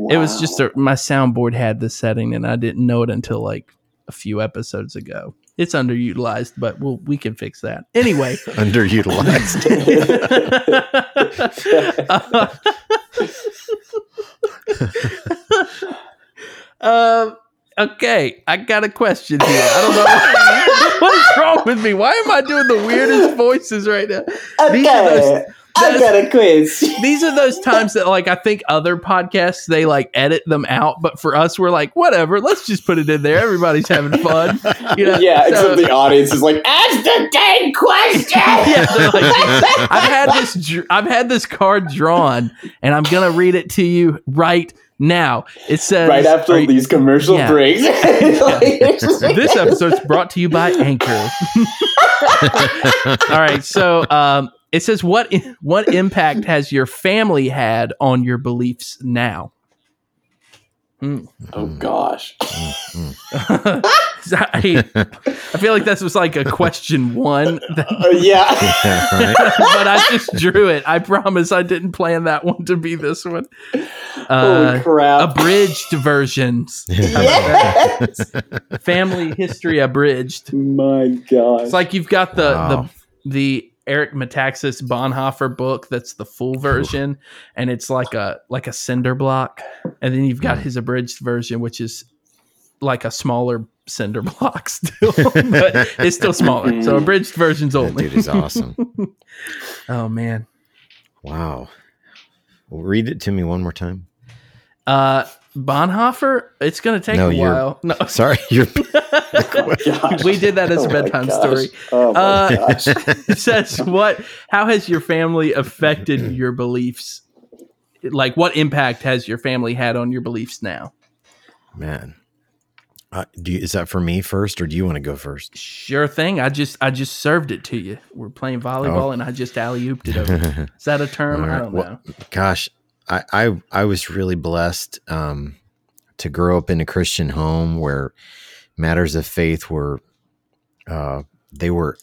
It was just a, my soundboard had the setting, and I didn't know it until like a few episodes ago. It's underutilized, but we'll we can fix that anyway. Underutilized. um. Okay, I got a question here. I don't know what is wrong with me. Why am I doing the weirdest voices right now? These are those- Okay, I got a quiz. These are those times that, like, I think other podcasts they like edit them out, but for us, we're like, whatever. Let's just put it in there. Everybody's having fun. You know? Yeah, So- except the audience is like, ask the dang question. yeah, like, I've had this. I've had this card drawn, and I'm gonna read it to you right now. It says right after you- these commercial Yeah. breaks. Like, it's just like- this episode's brought to you by Anchor. All right, so um, it says what what impact has your family had on your beliefs now? Hmm. oh gosh. I, I feel like this was like a question one, Uh, yeah. Yeah, right? but I just drew it. I promise I didn't plan that one to be this one. Holy Uh, crap. abridged versions. yes. Family history abridged. My God. It's like you've got the Wow. the the Eric Metaxas Bonhoeffer book that's the full version, and it's like a like a cinder block, and then you've got Hmm. his abridged version, which is like a smaller cinder block still, but it's still smaller. So abridged versions That only. dude is awesome. oh man. wow. Well, read it to me one more time. Uh Bonhoeffer, it's gonna take No, a you're- while. No, Sorry, you're we did that as a Oh bedtime gosh. story. Oh Uh, it says what how has your family affected your beliefs like what impact has your family had on your beliefs now man. Uh, do you, is that for me first, or do you want to go first? sure thing i just i just served it to you we're playing volleyball Oh. and i just alley-ooped it over is that a term All i don't Well, know Gosh, I, I I was really blessed um, to grow up in a Christian home where matters of faith were uh, they were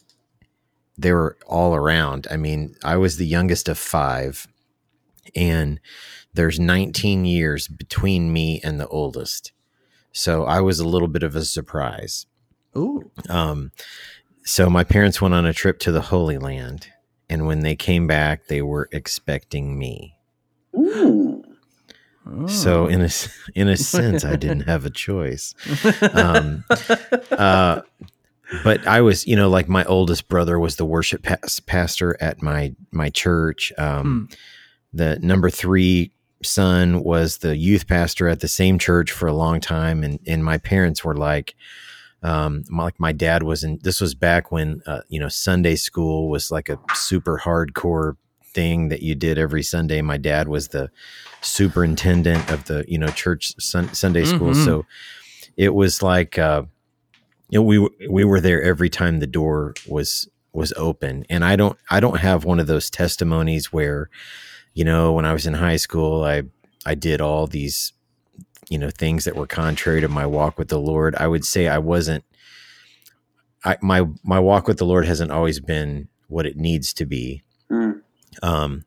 they were all around. I mean, I was the youngest of five, and there's 19 years between me and the oldest, so I was a little bit of a surprise. ooh Um, so my parents went on a trip to the Holy Land, and when they came back, they were expecting me. Mm. Oh. So in a in a sense, I didn't have a choice. Um, uh, but I was, you know, like my oldest brother was the worship pas- pastor at my my church. Um, The number three son was the youth pastor at the same church for a long time, and and my parents were like. Um, my- like my dad was in. This was back when uh, you know Sunday school was like a super hardcore thing that you did every Sunday. My dad was the superintendent of the you know church sun, Sunday school, Mhm. so it was like uh, you know, we we were there every time the door was was open, and I don't I don't have one of those testimonies where you know when I was in high school I I did all these you know things that were contrary to my walk with the Lord. I would say I wasn't. I, my my walk with the Lord hasn't always been what it needs to be. Um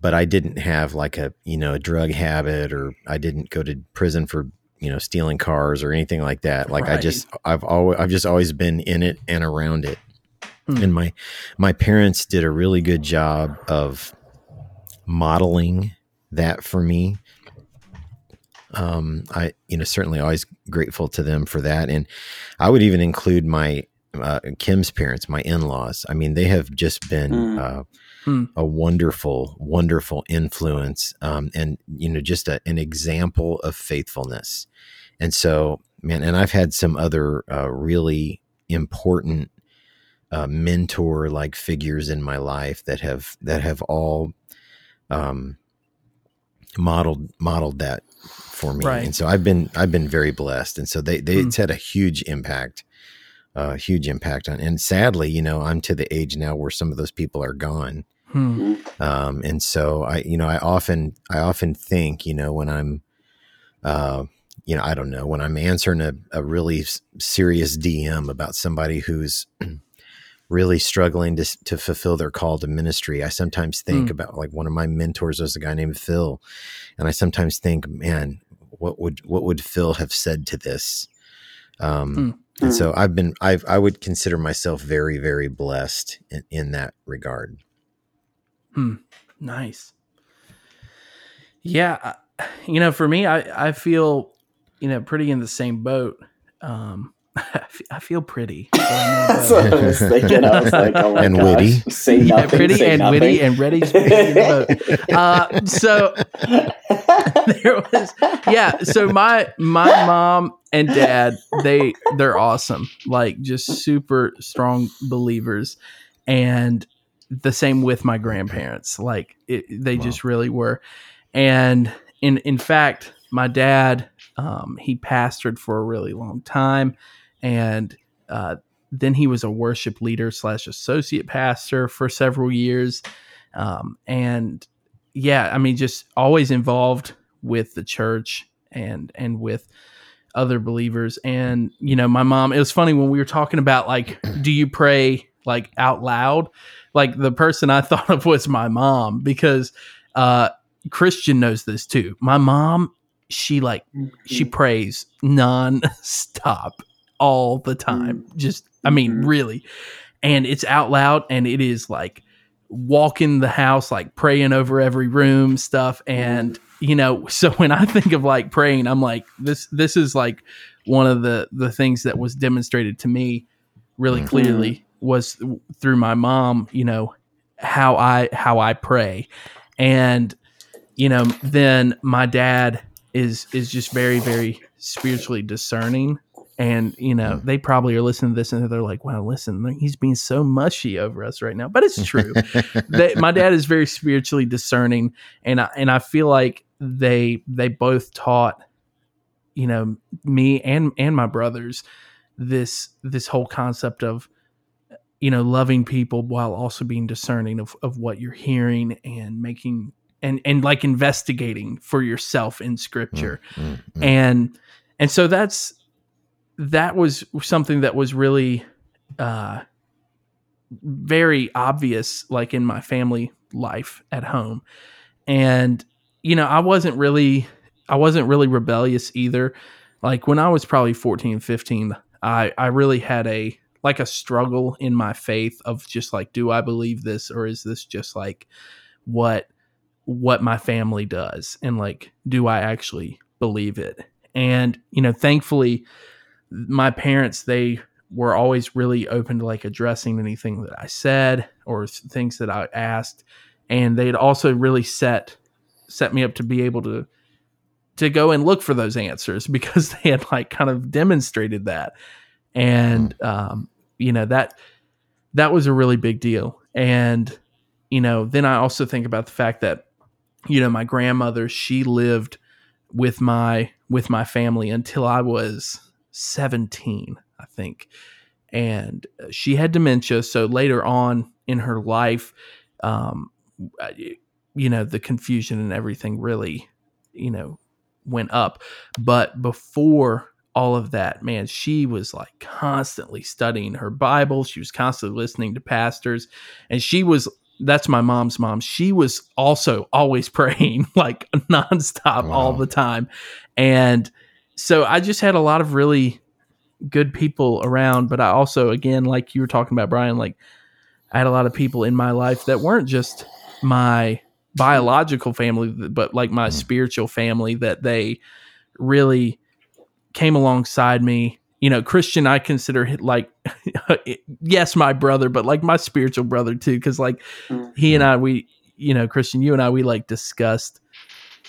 but i didn't have like a you know a drug habit or i didn't go to prison for you know stealing cars or anything like that. Like I just I've always i've just always been in it and around it. Hmm. and my my parents did a really good job of modeling that for me. Um i you know certainly always grateful to them for that. And i would even include my uh, kim's parents my in-laws. I mean they have just been Mm. uh Hmm. a wonderful wonderful influence um and you know just a, an example of faithfulness and so man and i've had some other uh, really important uh, mentor like figures in my life that have that have all um modeled modeled that for me Right. and so i've been i've been very blessed and so they, they Hmm. it's had a huge impact uh huge impact on and sadly you know i'm to the age now where some of those people are gone Hmm. um and so i you know i often i often think you know when i'm uh you know i don't know when i'm answering a, a really serious dm about somebody who's really struggling to, to fulfill their call to ministry i sometimes think Mm. about like one of my mentors was a guy named phil and i sometimes think man what would what would phil have said to this um Mm. and so i've been i've i would consider myself very very blessed in, in that regard Nice. Yeah, I- you know, for me, I I feel, you know, pretty in the same boat. Um, I feel pretty. but I'm in a That's what I was thinking. I was like, oh my And gosh. witty. Say boat. yeah, pretty say and nothing. witty and ready to be in the boat. Uh, so there was, yeah. So my my mom and dad, they they're awesome. Like just super strong believers, and the same with my grandparents. Like it, they Wow. just really were. And in in fact, my dad, um, he pastored for a really long time, and uh, then he was a worship leader slash associate pastor for several years. Um, and yeah, I mean, just always involved with the church and and with other believers. And you know, my mom. It was funny when we were talking about like, do you pray like out loud? Like the person I thought of was my mom because uh, Christian knows this too. My mom, she like she prays non-stop all the time just i mean Mhm. really and it's out loud and it is like walking the house like praying over every room stuff and you know so when i think of like praying i'm like this this is like one of the the things that was demonstrated to me really clearly was through my mom. You know how I how I pray, and you know then my dad is is just very very spiritually discerning. And you know mm. they probably are listening to this and they're like wow listen he's being so mushy over us right now. But it's true. They, my dad is very spiritually discerning. And I, and I feel like they they both taught you know me and and my brothers this this whole concept of you know loving people while also being discerning of, of what you're hearing and making and and like investigating for yourself in scripture. Mm, mm. and and so that's that was something that was really uh very obvious like in my family life at home. And you know i wasn't really i wasn't really rebellious either. Like when i was probably 14 15 i i really had a like a struggle in my faith of just like do i believe this or is this just like what what my family does and like do i actually believe it? And you know thankfully my parents they were always really open to like addressing anything that i said or things that i asked and they'd also really set set me up to be able to to go and look for those answers because they had like kind of demonstrated that. And um you know that that was a really big deal. And you know then i also think about the fact that you know my grandmother she lived with my with my family until i was 17 i think. And she had dementia. So later on in her life um you know the confusion and everything really you know went up. But before all of that. Man she was like constantly studying her bible. She was constantly listening to pastors. And she was that's my mom's mom. She was also always praying like nonstop all the time. And so i just had a lot of really good people around but i also again like you were talking about brian like i had a lot of people in my life that weren't just my biological family but like my Mm. spiritual family that they really came alongside me you know christian i consider like yes my brother but like my spiritual brother too because like Mm. he and i we you know christian you and i we like discussed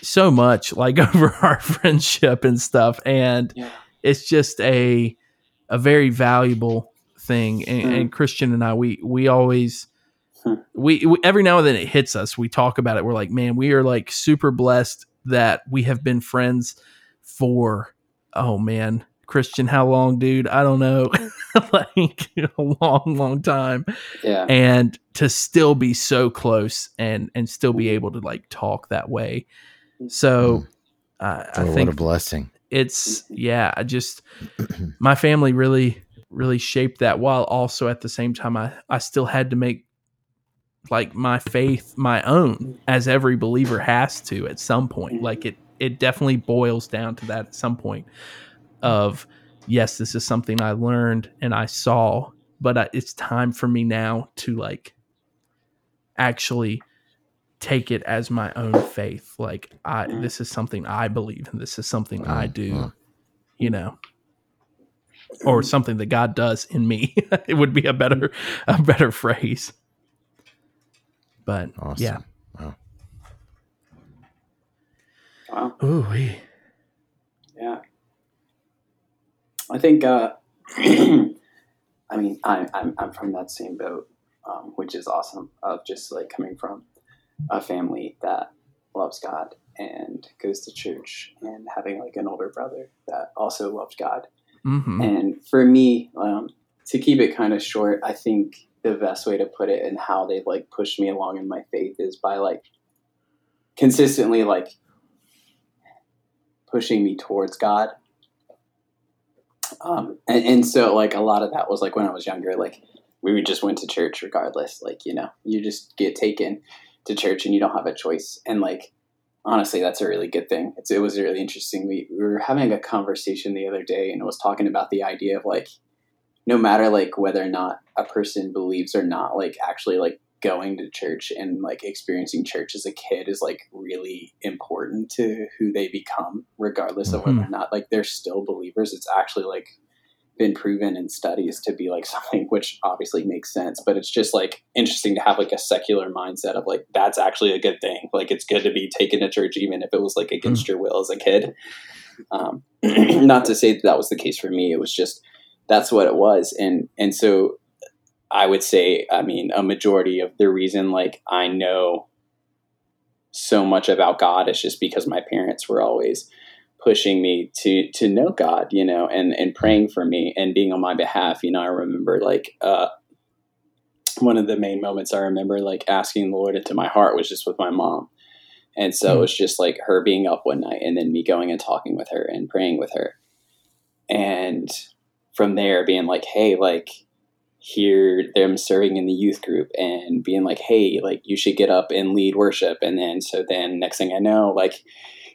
so much like over our friendship and stuff and Yeah. it's just a a very valuable thing and, Mhm. and christian and i we we always Hmm. we, we every now and then it hits us we talk about it we're like man we are like super blessed that we have been friends for oh man christian how long dude? I don't know. Like a long long time. Yeah. and to still be so close and and still be mm-hmm. able to like talk that way. Mm-hmm. So uh, i Oh, what think a blessing. it's mm-hmm. yeah i just my family really really shaped that while also at the same time i i still had to make like my faith my own as every believer has to at some point. Like it it definitely boils down to that at some point of yes this is something i learned and i saw but I, it's time for me now to like actually take it as my own faith. Like i this is something i believe and this is something i Mm, do mm. you know or something that god does in me. It would be a better a better phrase. But Awesome. yeah Wow. ooh Yeah. I think, uh, I mean, I, I'm, I'm from that same boat, um, which is awesome of just like coming from a family that loves God and goes to church and having like an older brother that also loves God. hmm And for me, um, to keep it kind of short, I think the best way to put it and how they've like pushed me along in my faith is by like consistently like pushing me towards God. Um, and, and so like a lot of that was like when I was younger, like we just went to church regardless. Like, you know, you just get taken to church and you don't have a choice. And like, honestly, that's a really good thing. It's, it was really interesting. We, we were having a conversation the other day and it was talking about the idea of like, no matter like whether or not a person believes or not, like actually like going to church and like experiencing church as a kid is like really important to who they become, regardless of whether or not like they're still believers. It's actually like been proven in studies to be like something which obviously makes sense, but it's just like interesting to have like a secular mindset of like that's actually a good thing. Like it's good to be taken to church even if it was like against mm. your will as a kid. Um, not to say that that was the case for me. It was just that's what it was, and and so I would say, I mean, a majority of the reason like I know so much about God is just because my parents were always pushing me to to know God, you know, and and praying for me and being on my behalf. You know, I remember like uh, one of the main moments I remember like asking the Lord into my heart was just with my mom. And so mm. it was just like her being up one night and then me going and talking with her and praying with her. And from there being like, hey, like hear them serving in the youth group and being like, hey, like you should get up and lead worship. And then so then next thing I know, like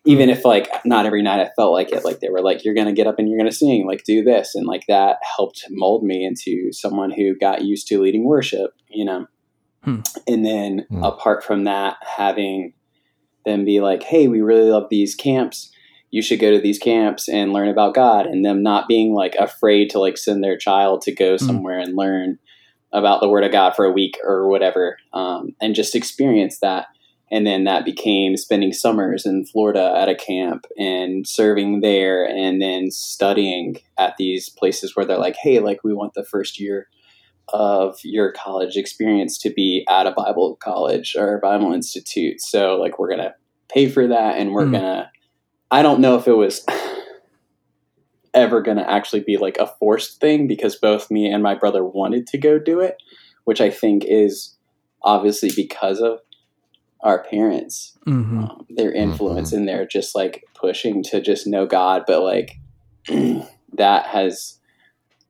even if like not every night I felt like it, like they were like, you're gonna get up and you're gonna sing, like do this, and like that helped mold me into someone who got used to leading worship, you know. Hmm. And then hmm. apart from that, having them be like, hey, we really love these camps. You should go to these camps and learn about God, and them not being like afraid to like send their child to go hmm. somewhere and learn about the Word of God for a week or whatever, um, and just experience that and then that became spending summers in Florida at a camp and serving there and then studying at these places where they're like, hey, like we want the first year of your college experience to be at a Bible college or a Bible institute. So like we're gonna pay for that and we're mm. gonna I don't know if it was ever gonna actually be like a forced thing because both me and my brother wanted to go do it, which I think is obviously because of our parents, mm-hmm. um, their influence, mm-hmm. and they're just like pushing to just know God. But like that has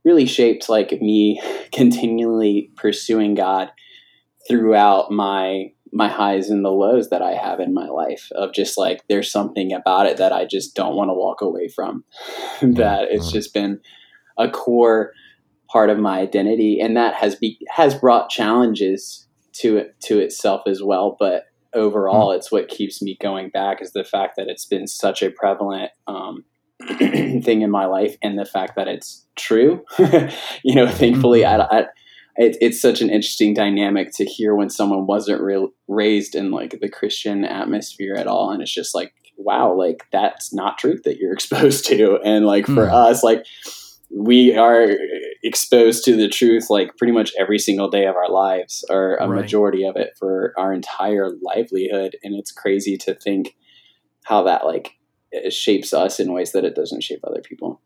really shaped like me continually pursuing God throughout my my highs and the lows that I have in my life of just like there's something about it that I just don't want to walk away from that it's mm-hmm. just been a core part of my identity and that has be has brought challenges to it to itself as well but overall, mm. it's what keeps me going back is the fact that it's been such a prevalent um, thing in my life, and the fact that it's true. you know, thankfully, mm-hmm. I, I it, it's such an interesting dynamic to hear when someone wasn't re- raised in like the Christian atmosphere at all, and it's just like, wow, like that's not truth that you're exposed to, and like for mm. us, like we are exposed to the truth like pretty much every single day of our lives or a right. majority of it for our entire livelihood and it's crazy to think how that like shapes us in ways that it doesn't shape other people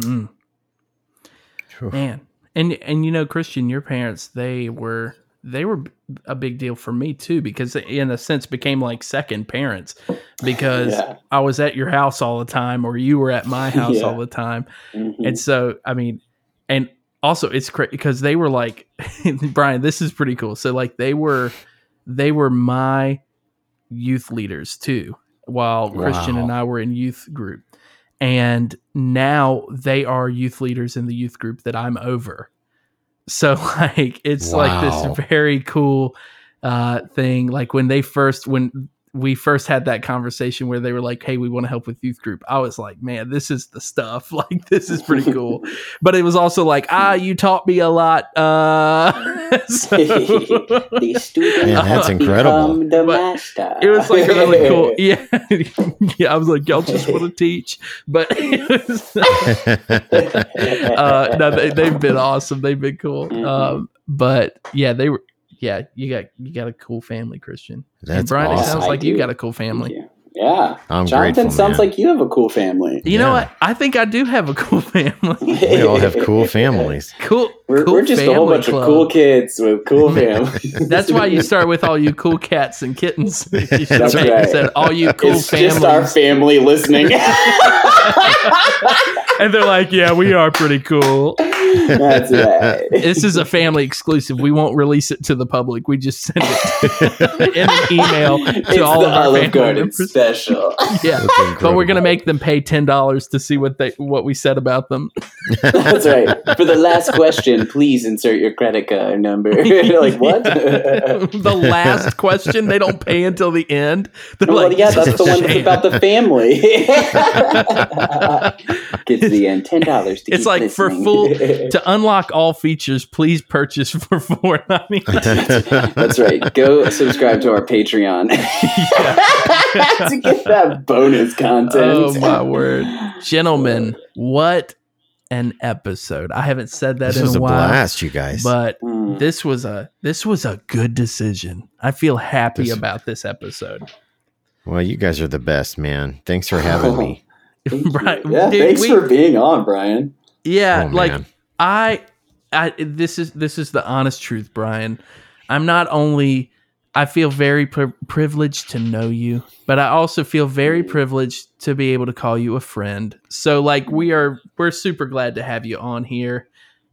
hmm. man and and you know christian your parents they were they were a big deal for me too because in a sense became like second parents because yeah. I was at your house all the time or you were at my house yeah. all the time. Mm-hmm. And so I mean and also it's crazy because they were like Brian this is pretty cool. So like they were they were my youth leaders too while wow. Christian and I were in youth group. And now they are youth leaders in the youth group that I'm over. So like it's wow. like this very cool uh thing. Like when they first when we first had that conversation where they were like, "Hey, we want to help with youth group." I was like, "Man, this is the stuff. Like, this is pretty cool." but it was also like, "Ah, you taught me a lot." Uh, so, the student Man, that's incredible. The master. It was like really cool. Yeah, yeah. I was like, "Y'all just want to teach," but was, uh, no, they, they've been awesome. They've been cool. Mm-hmm. Um, but yeah, they were yeah, you got you got a cool family, Christian. That's and Brian, awesome. it sounds like you got a cool family. Yeah. I'm Jonathan grateful, sounds man. like you have a cool family. You yeah. know what? I think I do have a cool family. we all have cool families. Cool. We're, cool we're just a whole bunch club. of cool kids with cool families. That's why you start with all you cool cats and kittens. You That's right. You said all you cool it's families. just our family listening. and they're like, yeah, we are pretty cool. That's right. This is a family exclusive. We won't release it to the public. We just send it in an email to it's all the of our Olive Garden members. special. Yeah, but we're gonna make them pay ten dollars to see what they what we said about them. That's right. For the last question, please insert your credit card number. like what? the last question they don't pay until the end. They're well, like, yeah, that's the a one that's sham." about the family. Get to the end. Ten dollars. It's like for full to unlock all features. Please purchase for four ninety. That's right. Go subscribe to our Patreon to get that bonus content. Oh my word, gentlemen! What an episode! I haven't said that This in was a a while, blast, you guys. but Mm. this was a this was a good decision. I feel happy This- about this episode. well, you guys are the best, man. Thanks for having me. Thank. Brian- yeah, dude, thanks we- for being on, Brian. Yeah, Oh, like man. I, I this is this is the honest truth, Brian. I'm not only I feel very pri- privileged to know you, but I also feel very privileged to be able to call you a friend. So like we are we're super glad to have you on here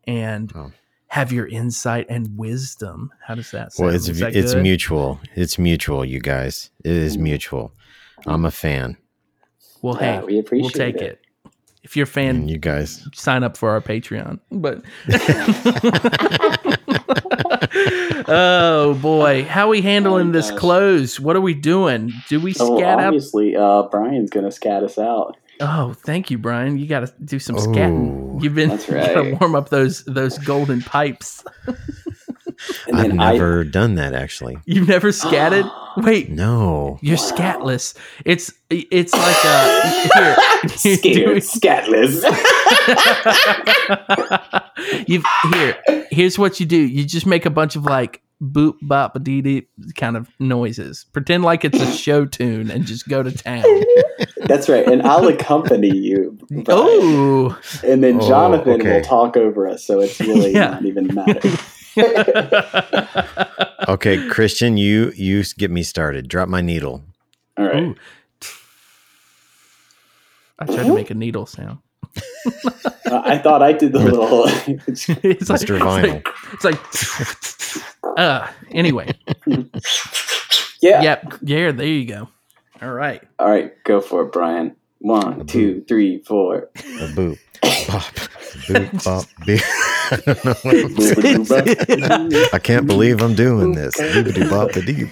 and Oh. have your insight and wisdom. How does that sound? Well, it's it's good? mutual. It's mutual, you guys. It is mutual. I'm a fan, Well, Yeah, hey, we we'll appreciate take it. it. If you're a fan, and you guys. sign up for our Patreon. But oh boy, how we handling Oh, this gosh. close? What are we doing? Do we Oh, scat out? obviously, uh, Brian's gonna scat us out. Oh, thank you, Brian. You got to do some Oh. scatting. You've been That's you got to warm up those those golden pipes. I've then I- never done that actually. You've never scatted? Wait, No. you're scatless. It's it's like a here. Scared, scatless. You've here. Here's what you do. You just make a bunch of like boop bop dee dee kind of noises. Pretend like it's a show tune and just go to town. That's right, and I'll accompany you. Brian. Oh, and then Oh, Jonathan okay. will talk over us, so it's really Yeah. not even matter. Okay, Christian, you you get me started. Drop my needle. All right. Ooh. I tried to make a needle sound. Uh, I thought I did the little. It's like, Mr. it's Vinyl. like, it's like uh, anyway. yeah. Yep. Yeah, there you go. All right. All right, go for it, Brian. One, two, three, four. A boop. Bop. Boop bop beep. I don't know what I'm saying. I can't believe I'm doing this. Boopity bop a deep.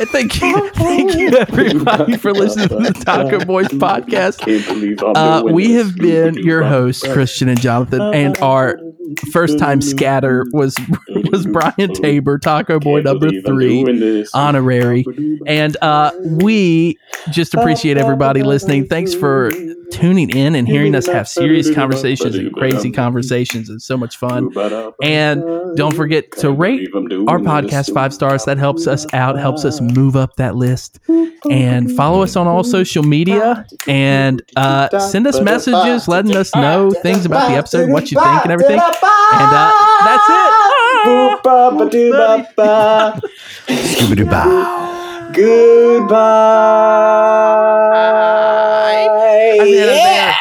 And thank you, thank you everybody for listening to the Taco Boys podcast. Can't believe I'm Uh, we have been your hosts, Christian and Jonathan, and our first time scatter was was Brian Tabor, Taco Boy number three, honorary. And uh, we just appreciate everybody listening. Thanks for tuning in and hearing us have serious conversations and crazy conversations. It's so much fun. And don't forget to rate our podcast five stars. That helps us out, helps us move up that list. And follow us on all social media and uh, send us messages letting us know things about the episode, what you think, and everything. And uh, that's it. Boop-ba-ba-doo-ba-ba. Goodbye. I'm in a bear.